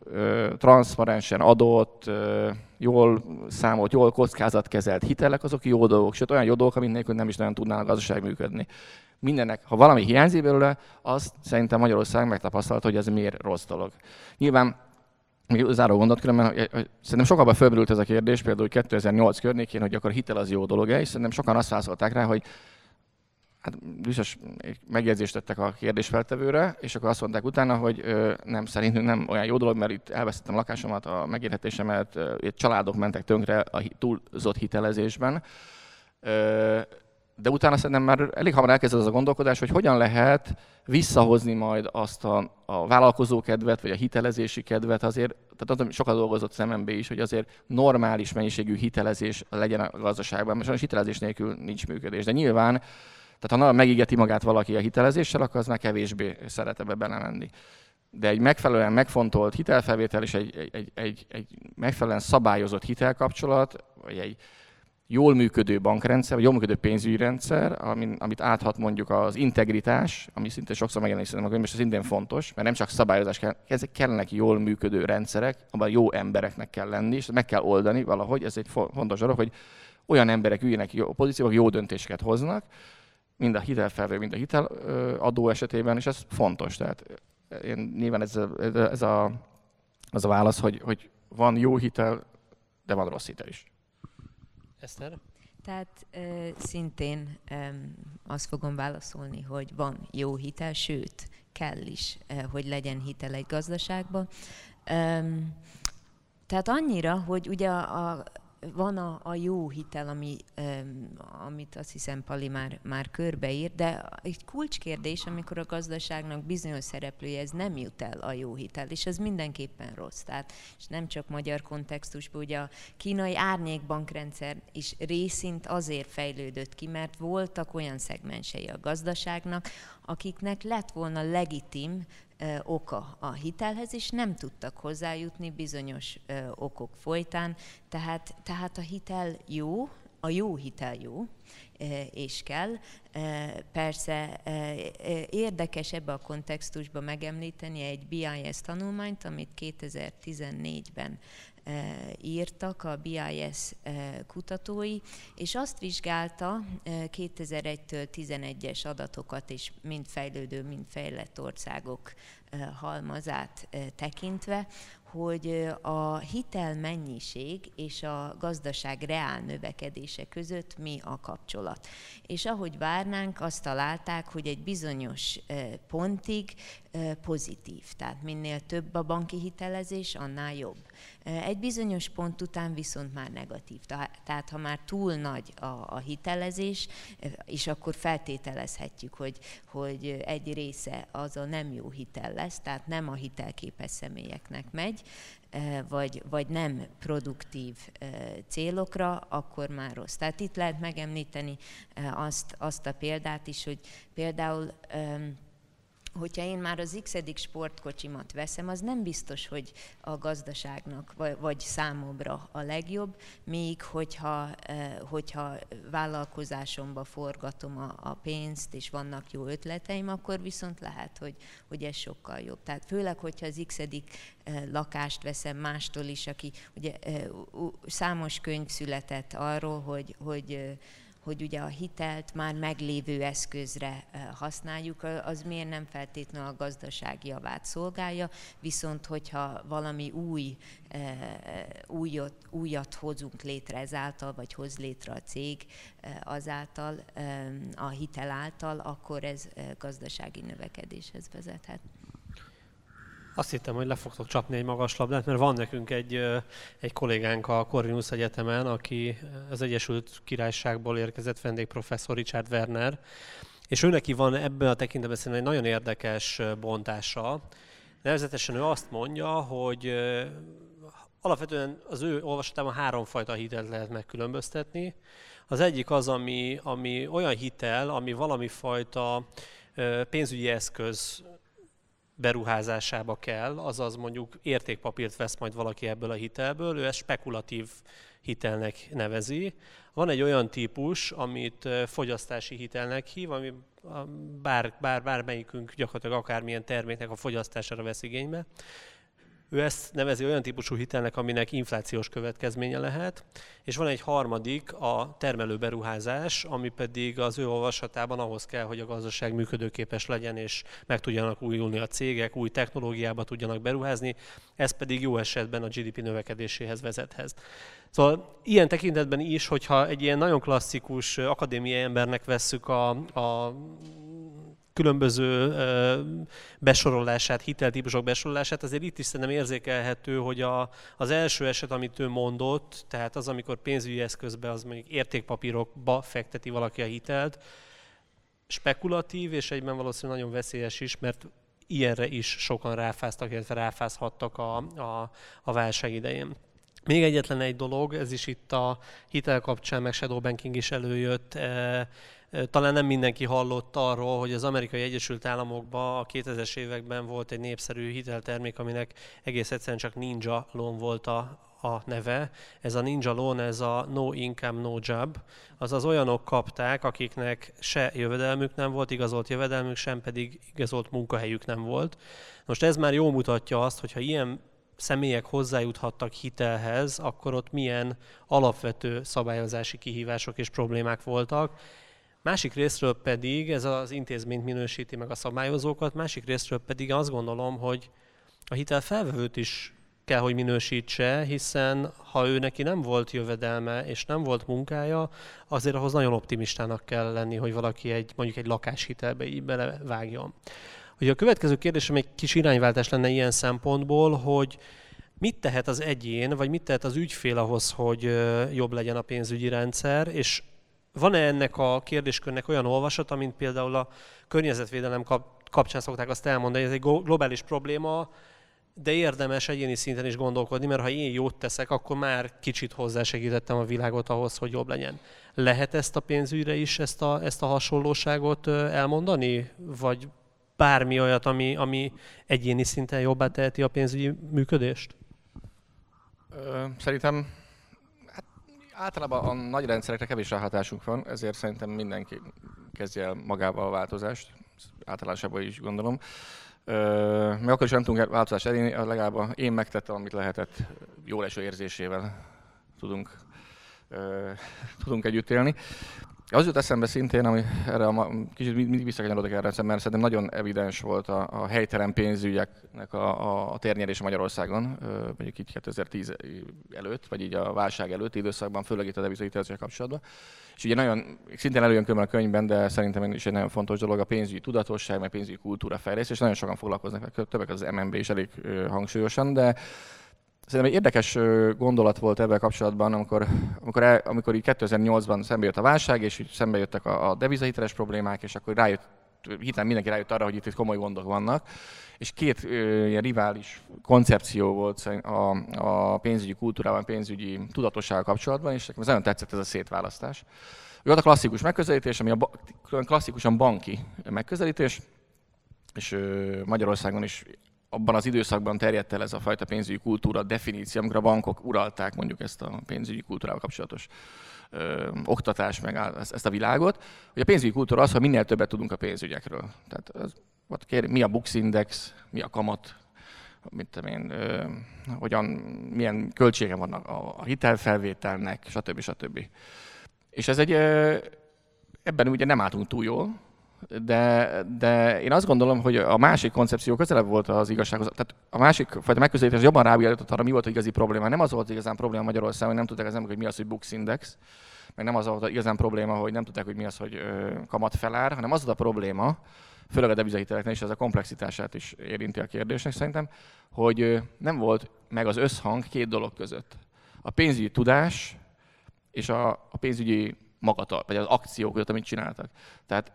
transzparensen adott, jól számolt, jól kockázatkezelt hitelek, azok jó dolgok, sőt olyan jó dolgok, amik nélkül nem is nagyon tudnának a gazdaság működni. Mindennek, ha valami hiányzik belőle, az szerintem Magyarország megtapasztalta, hogy ez miért rossz dolog. Nyilván még záró gondot különben, hogy, szerintem sokakban fölmerült ez a kérdés, például 2008 környékén, hogy akkor hitel az jó dolog-e, és szerintem sokan azt válaszolták rá, hogy hát biztos megjegyzést tettek a kérdésfeltevőre, és akkor azt mondták utána, hogy ö, nem, szerintünk nem olyan jó dolog, mert itt elvesztettem lakásomat, a megélhetésemet, ö, itt családok mentek tönkre a túlzott hitelezésben. Ö, de utána szerintem már elég hamar elkezdett az a gondolkodás, hogy hogyan lehet visszahozni majd azt a, a vállalkozó kedvet, vagy a hitelezési kedvet azért, tehát azon sokat dolgozott MNB is, hogy azért normális mennyiségű hitelezés legyen a gazdaságban, mert sajnos hitelezés nélkül nincs működés. De nyilván tehát ha megígeti magát valaki a hitelezéssel, akkor az már kevésbé szeret ebbe belemenni. De egy megfelelően megfontolt hitelfelvétel és egy, egy, egy, egy, megfelelően szabályozott hitelkapcsolat, vagy egy jól működő bankrendszer, vagy jól működő pénzügyi rendszer, amit áthat mondjuk az integritás, ami szinte sokszor megjelenik szerintem, és ez szintén fontos, mert nem csak szabályozás kell, ezek kellenek jól működő rendszerek, abban jó embereknek kell lenni, és meg kell oldani valahogy, ez egy fontos dolog, hogy olyan emberek üljenek jó pozícióban, jó döntéseket hoznak, mind a hitelfelvő, mind a hiteladó esetében, és ez fontos. Tehát én, nyilván ez, a, ez a, az a válasz, hogy, hogy van jó hitel, de van rossz hitel is. Eszter? Tehát ö, szintén ö, azt fogom válaszolni, hogy van jó hitel, sőt, kell is, ö, hogy legyen hitel egy gazdaságban. Ö, tehát annyira, hogy ugye a, a van a, a jó hitel, ami, amit azt hiszem Pali már, már körbeír, de egy kulcskérdés, amikor a gazdaságnak bizonyos szereplője ez nem jut el a jó hitel, és ez mindenképpen rossz. Tehát, és nem csak magyar kontextusban, ugye a kínai árnyékbankrendszer is részint azért fejlődött ki, mert voltak olyan szegmensei a gazdaságnak, akiknek lett volna legitim oka a hitelhez, és nem tudtak hozzájutni bizonyos okok folytán. Tehát, tehát a hitel jó, a jó hitel jó, és kell. Persze érdekes ebbe a kontextusba megemlíteni egy BIS tanulmányt, amit 2014-ben írtak a BIS kutatói, és azt vizsgálta 2001-től 11-es adatokat is mind fejlődő, mind fejlett országok halmazát tekintve, hogy a hitel mennyiség és a gazdaság reál növekedése között mi a kapcsolat. És ahogy várnánk, azt találták, hogy egy bizonyos pontig pozitív. Tehát minél több a banki hitelezés, annál jobb. Egy bizonyos pont után viszont már negatív. Tehát ha már túl nagy a, a hitelezés, és akkor feltételezhetjük, hogy, hogy egy része az a nem jó hitel lesz, tehát nem a hitelképes személyeknek megy, vagy, vagy nem produktív célokra, akkor már rossz. Tehát itt lehet megemlíteni azt, azt a példát is, hogy például hogyha én már az x sportkocsimat veszem, az nem biztos, hogy a gazdaságnak vagy számomra a legjobb, míg hogyha, eh, hogyha vállalkozásomba forgatom a, pénzt, és vannak jó ötleteim, akkor viszont lehet, hogy, hogy ez sokkal jobb. Tehát főleg, hogyha az x eh, lakást veszem mástól is, aki ugye eh, számos könyv született arról, hogy, hogy hogy ugye a hitelt már meglévő eszközre használjuk, az miért nem feltétlenül a gazdaság javát szolgálja, viszont hogyha valami új, újat, újat hozunk létre ezáltal, vagy hoz létre a cég azáltal, a hitel által, akkor ez gazdasági növekedéshez vezethet. Azt hittem, hogy le fogtok csapni egy magas labdát, mert van nekünk egy, egy kollégánk a Corvinus Egyetemen, aki az Egyesült Királyságból érkezett vendégprofesszor Richard Werner, és ő neki van ebben a tekintetben egy nagyon érdekes bontása. Nevezetesen ő azt mondja, hogy alapvetően az ő olvasatában háromfajta hitelt lehet megkülönböztetni. Az egyik az, ami, ami olyan hitel, ami valami fajta pénzügyi eszköz beruházásába kell, azaz mondjuk értékpapírt vesz majd valaki ebből a hitelből, ő ezt spekulatív hitelnek nevezi. Van egy olyan típus, amit fogyasztási hitelnek hív, ami bár, bár, bármelyikünk gyakorlatilag akármilyen terméknek a fogyasztására vesz igénybe. Ő ezt nevezi olyan típusú hitelnek, aminek inflációs következménye lehet, és van egy harmadik, a termelő beruházás, ami pedig az ő olvasatában ahhoz kell, hogy a gazdaság működőképes legyen, és meg tudjanak újulni a cégek, új technológiába tudjanak beruházni, ez pedig jó esetben a GDP növekedéséhez vezethez. Szóval ilyen tekintetben is, hogyha egy ilyen nagyon klasszikus akadémiai embernek vesszük a, a különböző besorolását, hiteltípusok besorolását, azért itt is szerintem érzékelhető, hogy a, az első eset, amit ő mondott, tehát az, amikor pénzügyi eszközbe, az mondjuk értékpapírokba fekteti valaki a hitelt, spekulatív, és egyben valószínűleg nagyon veszélyes is, mert ilyenre is sokan ráfáztak, illetve ráfázhattak a, a, a válság idején. Még egyetlen egy dolog, ez is itt a hitel kapcsán, meg shadow banking is előjött, talán nem mindenki hallott arról, hogy az amerikai Egyesült Államokban a 2000-es években volt egy népszerű hiteltermék, aminek egész egyszerűen csak Ninja Loan volt a, a neve. Ez a Ninja Loan, ez a No Income, No Job, azaz olyanok kapták, akiknek se jövedelmük nem volt, igazolt jövedelmük, sem pedig igazolt munkahelyük nem volt. Most ez már jó mutatja azt, hogy ha ilyen személyek hozzájuthattak hitelhez, akkor ott milyen alapvető szabályozási kihívások és problémák voltak, Másik részről pedig, ez az intézményt minősíti meg a szabályozókat, másik részről pedig azt gondolom, hogy a hitel felvevőt is kell, hogy minősítse, hiszen ha ő neki nem volt jövedelme és nem volt munkája, azért ahhoz nagyon optimistának kell lenni, hogy valaki egy, mondjuk egy lakáshitelbe így belevágjon. Ugye a következő kérdésem egy kis irányváltás lenne ilyen szempontból, hogy mit tehet az egyén, vagy mit tehet az ügyfél ahhoz, hogy jobb legyen a pénzügyi rendszer, és van-e ennek a kérdéskörnek olyan olvasata, mint például a környezetvédelem kap, kapcsán szokták azt elmondani, ez egy globális probléma, de érdemes egyéni szinten is gondolkodni, mert ha én jót teszek, akkor már kicsit hozzásegítettem a világot ahhoz, hogy jobb legyen. Lehet ezt a pénzügyre is, ezt a, ezt a hasonlóságot elmondani? Vagy bármi olyat, ami, ami egyéni szinten jobbá teheti a pénzügyi működést? Szerintem Általában a nagy rendszerekre kevés ráhatásunk van, ezért szerintem mindenki kezdje el magával a változást, általánosában is gondolom. Mi akkor is nem tudunk változást elérni, legalább én megtettem, amit lehetett, jó eső érzésével tudunk, tudunk együtt élni. Az jut eszembe szintén, ami erre a, kicsit mindig visszakanyarodok erre, mert szerintem nagyon evidens volt a, a helytelen pénzügyeknek a, a, a térnyerés Magyarországon, mondjuk így 2010 előtt, vagy így a válság előtt időszakban, főleg itt a devizahitelezéssel kapcsolatban. És ugye nagyon, szintén előjön külön a könyvben, de szerintem is egy nagyon fontos dolog a pénzügyi tudatosság, meg pénzügyi kultúra fejlesztés, és nagyon sokan foglalkoznak, többek az MNB is elég hangsúlyosan, de Szerintem egy érdekes gondolat volt ebben kapcsolatban, amikor, amikor, el, amikor így 2008-ban szembe jött a válság, és így szembe jöttek a, a devizahiteles problémák, és akkor rájött, hittem mindenki rájött arra, hogy itt, itt komoly gondok vannak. És két ö, ilyen rivális koncepció volt a, a pénzügyi kultúrában, pénzügyi tudatossággal kapcsolatban, és nekem nagyon tetszett ez a szétválasztás. Volt a klasszikus megközelítés, ami a ba, klasszikusan banki megközelítés, és Magyarországon is abban az időszakban terjedt el ez a fajta pénzügyi kultúra definíció, amikor a bankok uralták mondjuk ezt a pénzügyi kultúrával kapcsolatos ö, oktatás, meg ezt, a világot, hogy a pénzügyi kultúra az, hogy minél többet tudunk a pénzügyekről. Tehát az, kér, mi a Bux Index, mi a kamat, mit tudom én, ö, hogyan, milyen költsége vannak a, a hitelfelvételnek, stb. stb. És ez egy, ö, ebben ugye nem álltunk túl jól, de, de én azt gondolom, hogy a másik koncepció közelebb volt az igazsághoz. Tehát a másik fajta megközelítés jobban rávilágított arra, mi volt az igazi probléma. Nem az volt igazán probléma Magyarországon, hogy nem tudták az emberek, hogy mi az, hogy Bux Index, meg nem az volt igazán probléma, hogy nem tudták, hogy mi az, hogy kamat felár, hanem az volt a probléma, főleg a devizahiteleknél is ez a komplexitását is érinti a kérdésnek szerintem, hogy nem volt meg az összhang két dolog között. A pénzügyi tudás és a, a pénzügyi magatartás, vagy az akciók között, amit csináltak. Tehát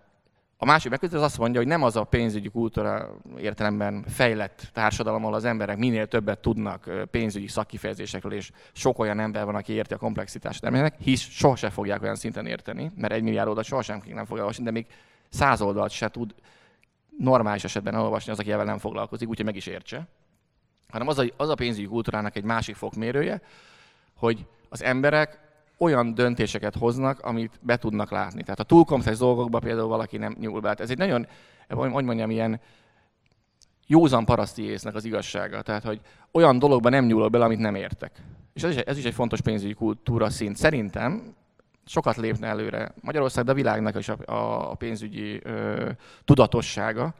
a másik megközelítés az azt mondja, hogy nem az a pénzügyi kultúra értelemben fejlett társadalom, ahol az emberek minél többet tudnak pénzügyi szakkifejezésekről, és sok olyan ember van, aki érti a komplexitást termének, hisz sohasem fogják olyan szinten érteni, mert egy milliárd oldalt sohasem nem fogja olvasni, de még száz oldalt se tud normális esetben elolvasni az, aki ebben nem foglalkozik, úgyhogy meg is értse. Hanem az a, az a pénzügyi kultúrának egy másik fokmérője, hogy az emberek olyan döntéseket hoznak, amit be tudnak látni. Tehát a túl komplex dolgokba például valaki nem nyúl be. Hát ez egy nagyon, hogy mondjam, ilyen józan paraszti észnek az igazsága. Tehát, hogy olyan dologba nem nyúlok bele, amit nem értek. És ez is, ez is egy fontos pénzügyi kultúra szint. Szerintem sokat lépne előre Magyarország, de a világnak is a, a pénzügyi ö, tudatossága,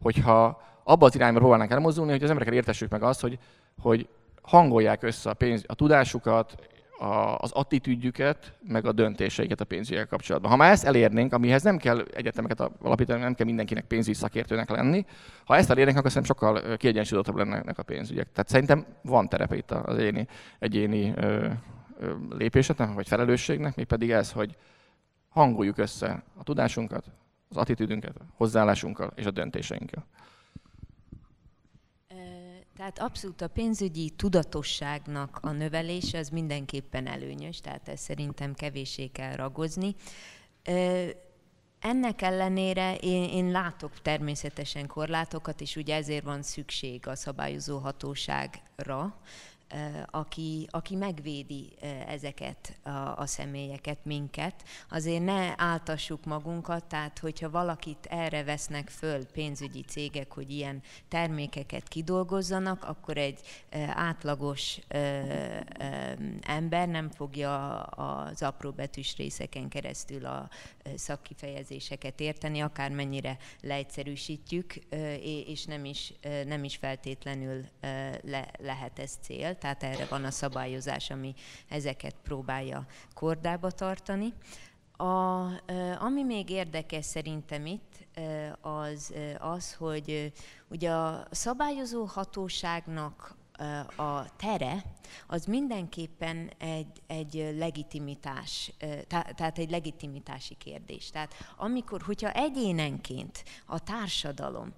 hogyha abba az irányba próbálnánk elmozdulni, hogy az embereket értessük meg azt, hogy, hogy hangolják össze a, pénz, a tudásukat a, az attitűdjüket, meg a döntéseiket a pénzügyek kapcsolatban. Ha már ezt elérnénk, amihez nem kell egyetemeket alapítani, nem kell mindenkinek pénzügyi szakértőnek lenni, ha ezt elérnénk, akkor szerintem sokkal kiegyensúlyozottabb lennek a pénzügyek. Tehát szerintem van terepe itt az egyéni, egyéni ö, ö, lépéseknek, vagy felelősségnek, még pedig ez, hogy hangoljuk össze a tudásunkat, az attitűdünket, hozzáállásunkkal és a döntéseinkkel. Tehát abszolút a pénzügyi tudatosságnak a növelése az mindenképpen előnyös, tehát ezt szerintem kevéssé kell ragozni. Ennek ellenére én, én látok természetesen korlátokat, és ugye ezért van szükség a szabályozó hatóságra, aki, aki megvédi ezeket a, a személyeket, minket. Azért ne áltassuk magunkat, tehát hogyha valakit erre vesznek föl pénzügyi cégek, hogy ilyen termékeket kidolgozzanak, akkor egy átlagos ember nem fogja az apró betűs részeken keresztül a szakkifejezéseket érteni, akármennyire leegyszerűsítjük, és nem is, nem is feltétlenül le, lehet ez cél tehát erre van a szabályozás, ami ezeket próbálja kordába tartani. A, ami még érdekes szerintem itt, az az, hogy ugye a szabályozó hatóságnak a tere, az mindenképpen egy, egy legitimitás, tehát egy legitimitási kérdés. Tehát amikor, hogyha egyénenként a társadalom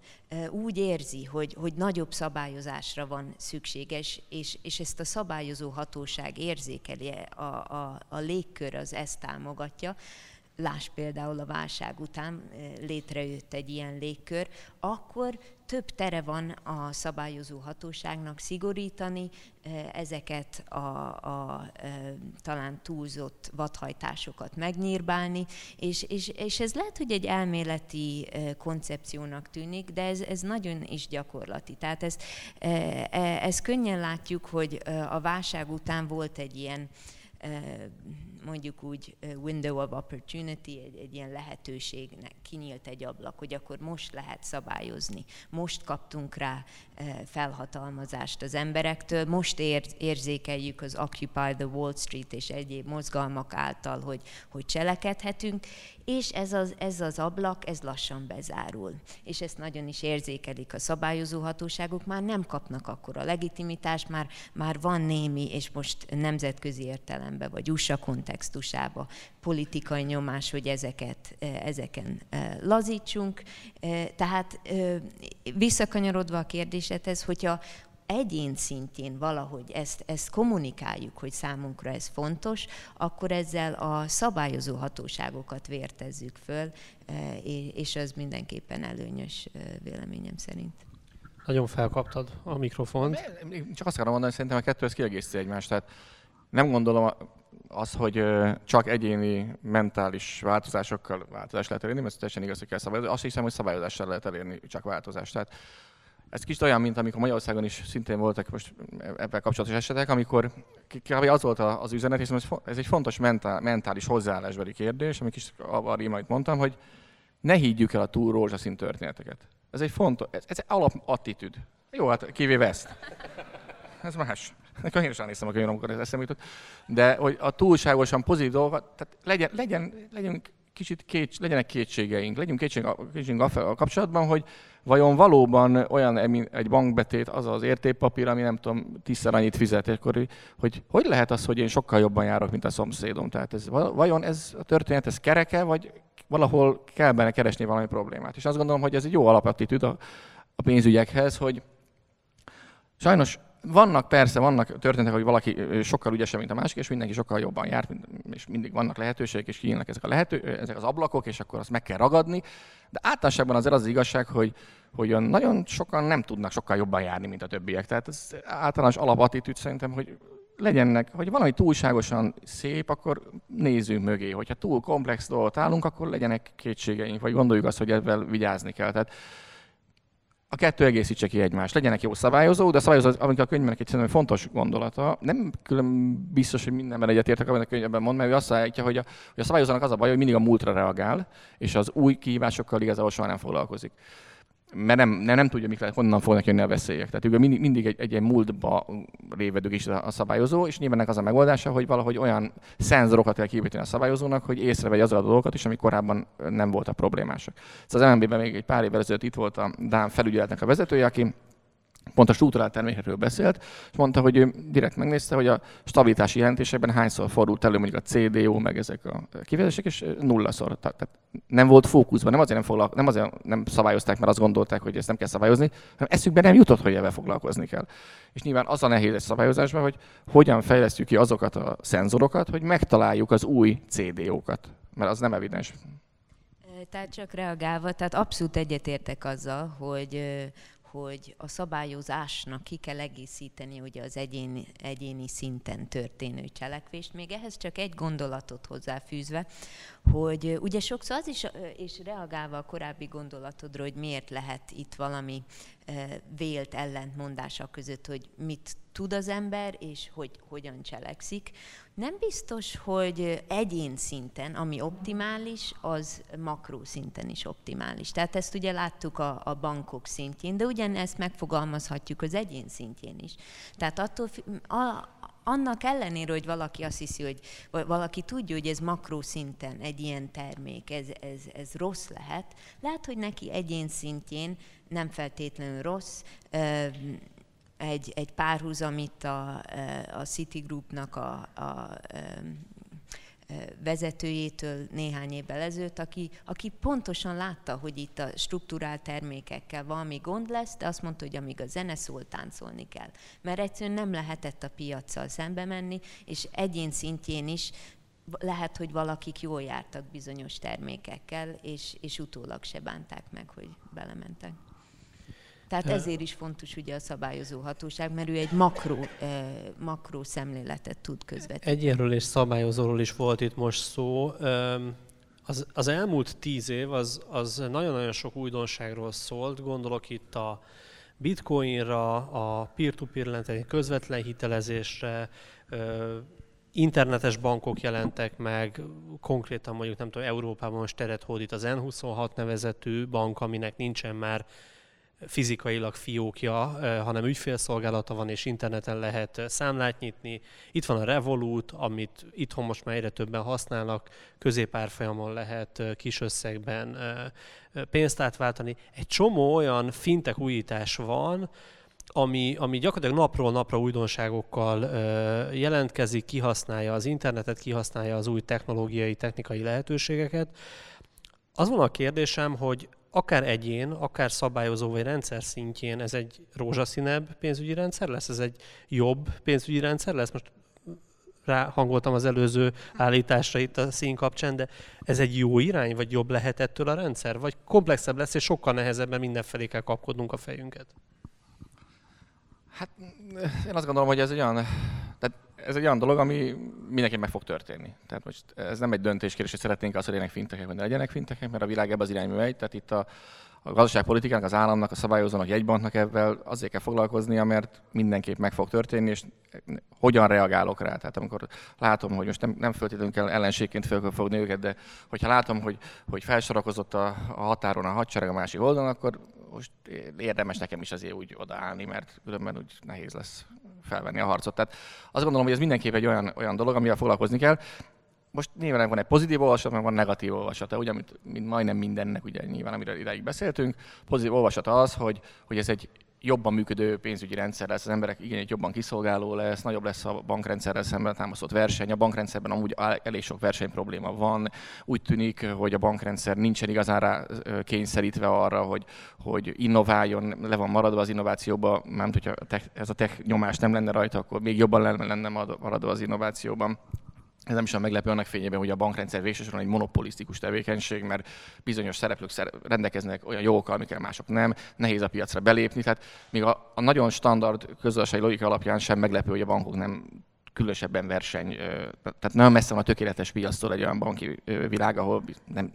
úgy érzi, hogy, hogy nagyobb szabályozásra van szükséges, és, és ezt a szabályozó hatóság érzékeli, a, a, a légkör az ezt támogatja, Láss például a válság után létrejött egy ilyen légkör, akkor több tere van a szabályozó hatóságnak szigorítani ezeket a, a, talán túlzott vadhajtásokat megnyírbálni, és, és, és ez lehet, hogy egy elméleti koncepciónak tűnik, de ez, ez nagyon is gyakorlati. Tehát ezt, e, ezt könnyen látjuk, hogy a válság után volt egy ilyen mondjuk úgy window of opportunity, egy, egy ilyen lehetőségnek kinyílt egy ablak, hogy akkor most lehet szabályozni. Most kaptunk rá felhatalmazást az emberektől, most ér, érzékeljük az Occupy the Wall Street és egyéb mozgalmak által, hogy, hogy cselekedhetünk, és ez az, ez az ablak, ez lassan bezárul. És ezt nagyon is érzékelik a szabályozó hatóságok, már nem kapnak akkor a legitimitást, már, már van némi, és most nemzetközi értelemben, vagy USA kontextusába politikai nyomás, hogy ezeket, e, ezeken e, lazítsunk. E, tehát visszakanyarodva a kérdésedhez, hogyha egyén szintjén valahogy ezt, ezt kommunikáljuk, hogy számunkra ez fontos, akkor ezzel a szabályozó hatóságokat vértezzük föl, és ez mindenképpen előnyös véleményem szerint. Nagyon felkaptad a mikrofont. Csak azt akarom mondani, hogy szerintem a kettő ez kiegészíti egymást. Tehát nem gondolom az, hogy csak egyéni mentális változásokkal változást lehet elérni, mert teljesen igaz, hogy kell szabályozni. Azt hiszem, hogy szabályozással lehet elérni csak változást. Tehát ez kicsit olyan, mint amikor Magyarországon is szintén voltak most ebben kapcsolatos esetek, amikor kb. az volt az üzenet, hiszen ez egy fontos mentál, mentális hozzáállásbeli kérdés, amit is a rímait mondtam, hogy ne higgyük el a túl rózsaszín történeteket. Ez egy fontos, ez, ez egy alapattitűd. Jó, hát kivéve ezt. Ez más. Nekem én is elnéztem a könyvem, amikor ez eszembe jutott. De hogy a túlságosan pozitív dolgokat, tehát legyen, legyen, legyünk kicsit két, legyenek kétségeink, legyünk kétségeink, kétségeink a kapcsolatban, hogy vajon valóban olyan egy bankbetét az az értékpapír, ami nem tudom, tízszer annyit fizet, akkor hogy hogy lehet az, hogy én sokkal jobban járok, mint a szomszédom? Tehát ez, vajon ez a történet, ez kereke, vagy valahol kell benne keresni valami problémát? És azt gondolom, hogy ez egy jó alapattitűd a, a pénzügyekhez, hogy sajnos vannak persze, vannak történetek, hogy valaki sokkal ügyesebb, mint a másik, és mindenki sokkal jobban jár, és mindig vannak lehetőségek, és kinyílnak ezek, a lehető, ezek az ablakok, és akkor azt meg kell ragadni. De általánosságban azért az, az igazság, hogy, hogy nagyon sokan nem tudnak sokkal jobban járni, mint a többiek. Tehát ez általános alapattitűd szerintem, hogy legyenek, hogy valami túlságosan szép, akkor nézzünk mögé. Hogyha túl komplex dolgot állunk, akkor legyenek kétségeink, vagy gondoljuk azt, hogy ebben vigyázni kell. Tehát a kettő egészítse ki egymást. Legyenek jó szabályozó, de a szabályozó, amik a könyvnek egy szerintem fontos gondolata, nem külön biztos, hogy mindenben egyetértek, amit a könyvben mond, mert ő azt állítja, hogy a, hogy a szabályozónak az a baj, hogy mindig a múltra reagál, és az új kihívásokkal igazából soha nem foglalkozik mert nem, nem, nem tudja, mik lehet, honnan fognak jönni a veszélyek. Tehát ő mindig, mindig egy, egy ilyen múltba révedők is a, szabályozó, és nyilván az a megoldása, hogy valahogy olyan szenzorokat kell kiépíteni a szabályozónak, hogy észrevegye azokat a dolgokat is, amik korábban nem voltak problémásak. Szóval az MNB-ben még egy pár évvel ezelőtt itt volt a Dán felügyeletnek a vezetője, aki pont a struktúrált termékekről beszélt, és mondta, hogy ő direkt megnézte, hogy a stabilitási jelentésekben hányszor fordult elő mondjuk a CDO, meg ezek a kifejezések, és nullaszor. Tehát nem volt fókuszban, nem azért nem, foglalko- nem azért nem szabályozták, mert azt gondolták, hogy ezt nem kell szabályozni, hanem eszükbe nem jutott, hogy ebben foglalkozni kell. És nyilván az a nehéz egy szabályozásban, hogy hogyan fejlesztjük ki azokat a szenzorokat, hogy megtaláljuk az új CDO-kat, mert az nem evidens. Tehát csak reagálva, tehát abszolút egyetértek azzal, hogy hogy a szabályozásnak ki kell egészíteni ugye az egyéni, egyéni szinten történő cselekvést. Még ehhez csak egy gondolatot hozzáfűzve, hogy ugye sokszor az is, és reagálva a korábbi gondolatodra, hogy miért lehet itt valami vélt ellentmondása között, hogy mit tud az ember, és hogy hogyan cselekszik. Nem biztos, hogy egyén szinten, ami optimális, az makró szinten is optimális. Tehát ezt ugye láttuk a, a bankok szintjén, de ugyanezt megfogalmazhatjuk az egyén szintjén is. Tehát attól, a, annak ellenére, hogy valaki azt hiszi, hogy valaki tudja, hogy ez makró szinten egy ilyen termék, ez, ez, ez rossz lehet, lehet, hogy neki egyén szintjén nem feltétlenül rossz, egy, egy párhuzam itt a, a Groupnak a, a vezetőjétől néhány évvel ezelőtt, aki, aki pontosan látta, hogy itt a struktúrált termékekkel valami gond lesz, de azt mondta, hogy amíg a zene szól, táncolni kell. Mert egyszerűen nem lehetett a piaccal szembe menni, és egyén szintjén is lehet, hogy valakik jól jártak bizonyos termékekkel, és, és utólag se bánták meg, hogy belementek. Tehát ezért is fontos ugye a szabályozó hatóság, mert ő egy makró, makró szemléletet tud közvetíteni. Egyéről és szabályozóról is volt itt most szó. Az, az elmúlt tíz év az, az nagyon-nagyon sok újdonságról szólt. Gondolok itt a bitcoinra, a peer-to-peer közvetlen hitelezésre, internetes bankok jelentek meg, konkrétan mondjuk nem tudom, Európában most teret hódít az N26 nevezetű bank, aminek nincsen már fizikailag fiókja, hanem ügyfélszolgálata van, és interneten lehet számlát nyitni. Itt van a Revolut, amit itthon most már egyre többen használnak, középárfolyamon lehet kis összegben pénzt átváltani. Egy csomó olyan fintek újítás van, ami, ami gyakorlatilag napról napra újdonságokkal jelentkezik, kihasználja az internetet, kihasználja az új technológiai, technikai lehetőségeket. Az van a kérdésem, hogy akár egyén, akár szabályozó vagy rendszer szintjén ez egy rózsaszínebb pénzügyi rendszer lesz? Ez egy jobb pénzügyi rendszer lesz? Most ráhangoltam az előző állításra itt a szín kapcsán, de ez egy jó irány, vagy jobb lehet ettől a rendszer? Vagy komplexebb lesz, és sokkal nehezebben mindenfelé kell kapkodnunk a fejünket? Hát én azt gondolom, hogy ez egy olyan, ez egy olyan dolog, ami mindenki meg fog történni. Tehát most ez nem egy döntéskérdés, hogy szeretnénk azt, hogy legyenek fintekek, vagy ne legyenek fintekek, mert a világ ebbe az irányba megy. Tehát itt a, a gazdaságpolitikának, az államnak, a szabályozónak, jegybanknak ebben azért kell foglalkoznia, mert mindenképp meg fog történni, és hogyan reagálok rá. Tehát amikor látom, hogy most nem, nem föltétlenül kell ellenségként fel fogni őket, de hogyha látom, hogy, hogy felsorakozott a, a határon a hadsereg a másik oldalon, akkor most érdemes nekem is azért úgy odaállni, mert különben úgy nehéz lesz felvenni a harcot. Tehát azt gondolom, hogy ez mindenképp egy olyan, olyan dolog, amivel foglalkozni kell. Most nyilván van egy pozitív olvasat, meg van negatív olvasata, ugye, mint, mint majdnem mindennek, ugye nyilván, amiről ideig beszéltünk. Pozitív olvasata az, hogy, hogy ez egy jobban működő pénzügyi rendszer lesz, az emberek igényét jobban kiszolgáló lesz, nagyobb lesz a bankrendszerrel szemben támasztott verseny. A bankrendszerben amúgy elég sok verseny probléma van. Úgy tűnik, hogy a bankrendszer nincsen igazán rá kényszerítve arra, hogy, hogy innováljon, le van maradva az innovációba, mert hogyha ez a tech nyomás nem lenne rajta, akkor még jobban lenne maradva az innovációban ez nem is olyan meglepő annak fényében, hogy a bankrendszer végsősorban egy monopolisztikus tevékenység, mert bizonyos szereplők rendelkeznek olyan jogokkal, amikkel mások nem, nehéz a piacra belépni. Tehát még a, a nagyon standard közösségi logika alapján sem meglepő, hogy a bankok nem különösebben verseny, tehát nagyon messze van a tökéletes piactól egy olyan banki világ, ahol nem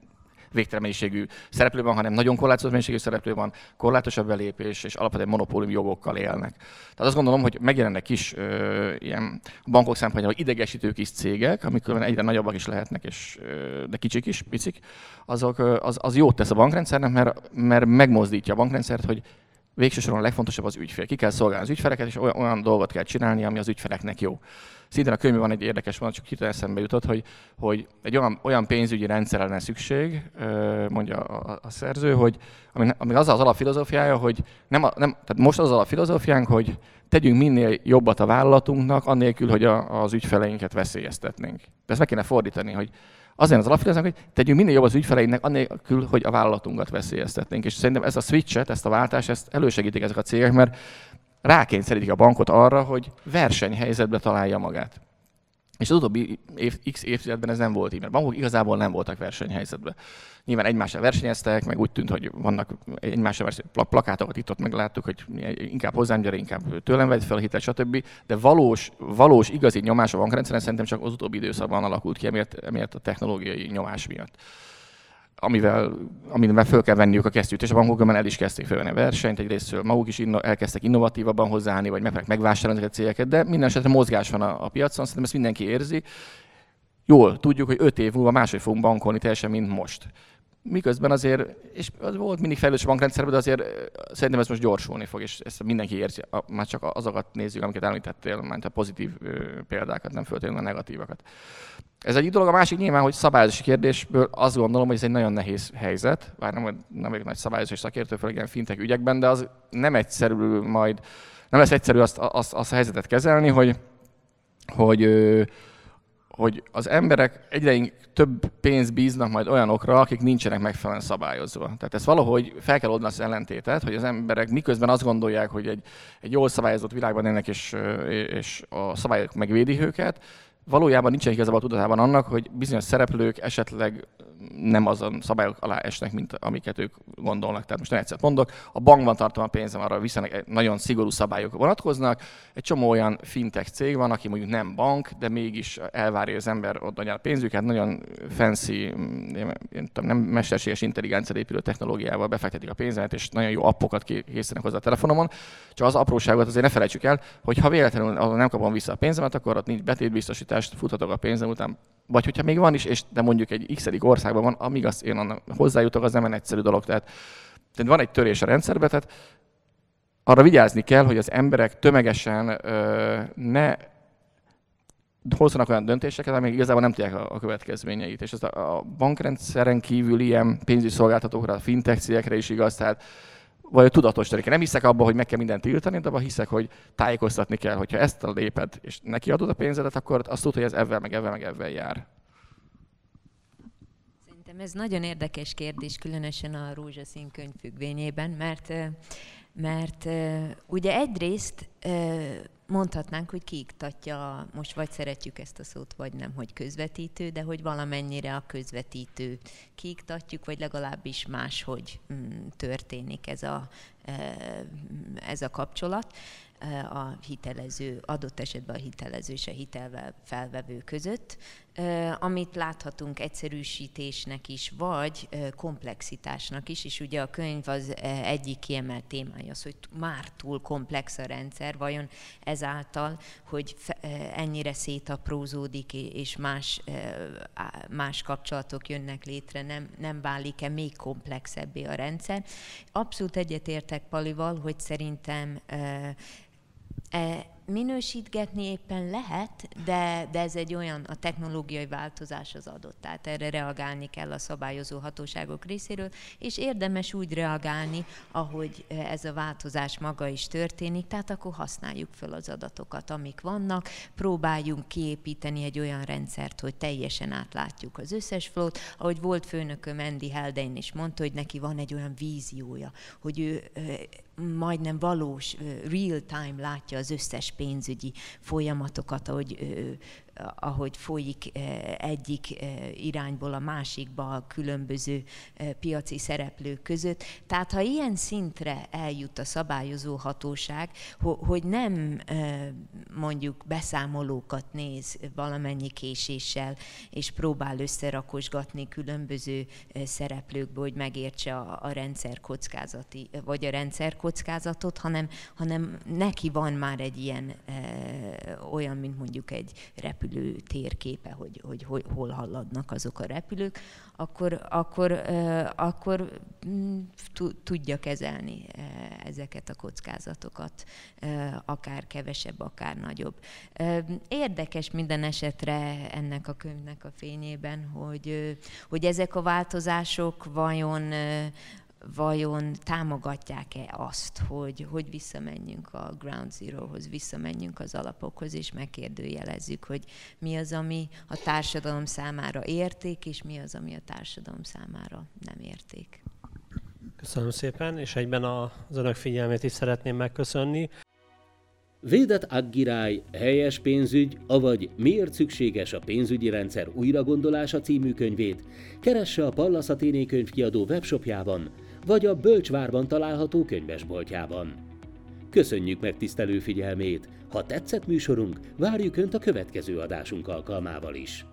végtelen mennyiségű szereplő van, hanem nagyon korlátozott mennyiségű szereplő van, korlátosabb belépés, és alapvetően monopólium jogokkal élnek. Tehát azt gondolom, hogy megjelennek kis ö, ilyen bankok szempontjából idegesítő kis cégek, amik egyre nagyobbak is lehetnek, és, ö, de kicsik is, picik, azok, az, az jót tesz a bankrendszernek, mert, mert megmozdítja a bankrendszert, hogy végső soron a legfontosabb az ügyfél. Ki kell szolgálni az ügyfeleket, és olyan, olyan dolgot kell csinálni, ami az ügyfeleknek jó. Szintén a könyvben van egy érdekes mondat, csak hirtelen eszembe jutott, hogy, hogy egy olyan, olyan pénzügyi rendszerre lenne szükség, mondja a, a szerző, hogy ami, ami az az alapfilozófiája, hogy nem, a, nem, tehát most az alapfilozófiánk, hogy tegyünk minél jobbat a vállalatunknak, annélkül, hogy a, az ügyfeleinket veszélyeztetnénk. De ezt meg kéne fordítani, hogy Azért az alapfilozófiánk, hogy tegyünk minél jobb az ügyfeleinknek, annélkül, hogy a vállalatunkat veszélyeztetnénk. És szerintem ez a switchet, ezt a váltást, ezt elősegítik ezek a cégek, mert rákényszerítik a bankot arra, hogy versenyhelyzetbe találja magát. És az utóbbi év, x évtizedben ez nem volt így, mert bankok igazából nem voltak versenyhelyzetben. Nyilván egymással versenyeztek, meg úgy tűnt, hogy vannak egymással versenyeztek plakátokat itt ott megláttuk, hogy inkább hozzám gyere, inkább tőlem vedd fel a hitet, stb. De valós, valós igazi nyomás a bankrendszeren szerintem csak az utóbbi időszakban alakult ki, emiatt, emiatt a technológiai nyomás miatt amivel, amivel föl kell venniük a kesztyűt, és a bankok el is kezdték felvenni a versenyt, egyrésztről maguk is inno, elkezdtek innovatívabban hozzáállni, vagy meg megvásárolni ezeket a cégeket, de minden esetre mozgás van a, a piacon, szerintem ezt mindenki érzi. Jól tudjuk, hogy öt év múlva máshogy fogunk bankolni teljesen, mint most miközben azért, és az volt mindig fejlődés a bankrendszerben, de azért szerintem ez most gyorsulni fog, és ezt mindenki érzi, már csak azokat nézzük, amiket említettél, mert a pozitív példákat, nem föltétlenül a negatívakat. Ez egy dolog, a másik nyilván, hogy szabályozási kérdésből azt gondolom, hogy ez egy nagyon nehéz helyzet, bár nem, nem vagyok nagy szabályozási szakértő, főleg ilyen fintek ügyekben, de az nem egyszerű majd, nem lesz egyszerű azt, azt, azt a helyzetet kezelni, hogy, hogy hogy az emberek egyre több pénzt bíznak majd olyanokra, akik nincsenek megfelelően szabályozva. Tehát ez valahogy fel kell oldani az ellentétet, hogy az emberek miközben azt gondolják, hogy egy, egy jól szabályozott világban élnek, és, és a szabályok megvédik őket, valójában nincsen igazából tudatában annak, hogy bizonyos szereplők esetleg nem azon szabályok alá esnek, mint amiket ők gondolnak. Tehát most egyszer mondok, a bankban tartom a pénzem, arra viszonylag nagyon szigorú szabályok vonatkoznak. Egy csomó olyan fintech cég van, aki mondjuk nem bank, de mégis elvárja az ember ott a pénzüket, nagyon fancy, nem, nem mesterséges intelligencia épülő technológiával befektetik a pénzemet, és nagyon jó appokat készítenek hozzá a telefonomon. Csak az apróságot azért ne felejtsük el, hogy ha véletlenül nem kapom vissza a pénzemet, akkor ott nincs betétbiztosítást, futhatok a pénzem után, vagy hogyha még van is, és de mondjuk egy x országban van, amíg azt én onnan hozzájutok, az nem egy egyszerű dolog. Tehát, tehát van egy törés a rendszerbe, tehát arra vigyázni kell, hogy az emberek tömegesen ö, ne hozzanak olyan döntéseket, amik igazából nem tudják a, a következményeit. És ez a, a bankrendszeren kívül ilyen pénzügyi szolgáltatókra, a fintech cégekre is igaz, tehát vagy tudatos töréke. Nem hiszek abban, hogy meg kell mindent tiltani, de abban hiszek, hogy tájékoztatni kell, hogyha ezt a léped, és neki adod a pénzedet, akkor azt tudod, hogy ez ebben, meg ebben, meg ebben jár. Szerintem ez nagyon érdekes kérdés, különösen a rózsaszín könyv függvényében, mert, mert ugye egyrészt mondhatnánk, hogy kiiktatja, most vagy szeretjük ezt a szót, vagy nem, hogy közvetítő, de hogy valamennyire a közvetítő kiiktatjuk, vagy legalábbis máshogy mm, történik ez a, ez a kapcsolat a hitelező, adott esetben a hitelező és a hitelvel felvevő között, amit láthatunk egyszerűsítésnek is, vagy komplexitásnak is, és ugye a könyv az egyik kiemelt témája az, hogy már túl komplex a rendszer, vajon ezáltal, hogy ennyire szétaprózódik, és más, más kapcsolatok jönnek létre, nem, nem válik-e még komplexebbé a rendszer. Abszolút egyetértek Palival, hogy szerintem E, minősítgetni éppen lehet, de, de ez egy olyan, a technológiai változás az adott, tehát erre reagálni kell a szabályozó hatóságok részéről, és érdemes úgy reagálni, ahogy ez a változás maga is történik, tehát akkor használjuk fel az adatokat, amik vannak, próbáljunk kiépíteni egy olyan rendszert, hogy teljesen átlátjuk az összes flót, ahogy volt főnököm Andy Heldein is mondta, hogy neki van egy olyan víziója, hogy ő majdnem valós, real-time látja az összes pénzügyi folyamatokat, ahogy ahogy folyik eh, egyik eh, irányból a másikba a különböző eh, piaci szereplők között. Tehát ha ilyen szintre eljut a szabályozó hatóság, hogy nem mondjuk beszámolókat néz valamennyi késéssel, és próbál összerakosgatni különböző szereplőkből, hogy megértse a, a rendszer kockázati, vagy a rendszer kockázatot, hanem, hanem neki van már egy ilyen olyan, mint mondjuk egy repülő repülő térképe, hogy, hogy, hogy hol haladnak azok a repülők, akkor, akkor, akkor mm, tudja kezelni ezeket a kockázatokat, akár kevesebb, akár nagyobb. Érdekes minden esetre ennek a könyvnek a fényében, hogy, hogy ezek a változások vajon vajon támogatják-e azt, hogy, hogy visszamenjünk a ground zero-hoz, visszamenjünk az alapokhoz, és megkérdőjelezzük, hogy mi az, ami a társadalom számára érték, és mi az, ami a társadalom számára nem érték. Köszönöm szépen, és egyben az önök figyelmét is szeretném megköszönni. Védett Aggiráj, helyes pénzügy, avagy miért szükséges a pénzügyi rendszer újragondolása című könyvét keresse a Pallas Athéné könyvkiadó webshopjában, vagy a Bölcsvárban található könyvesboltjában. Köszönjük meg tisztelő figyelmét! Ha tetszett műsorunk, várjuk Önt a következő adásunk alkalmával is.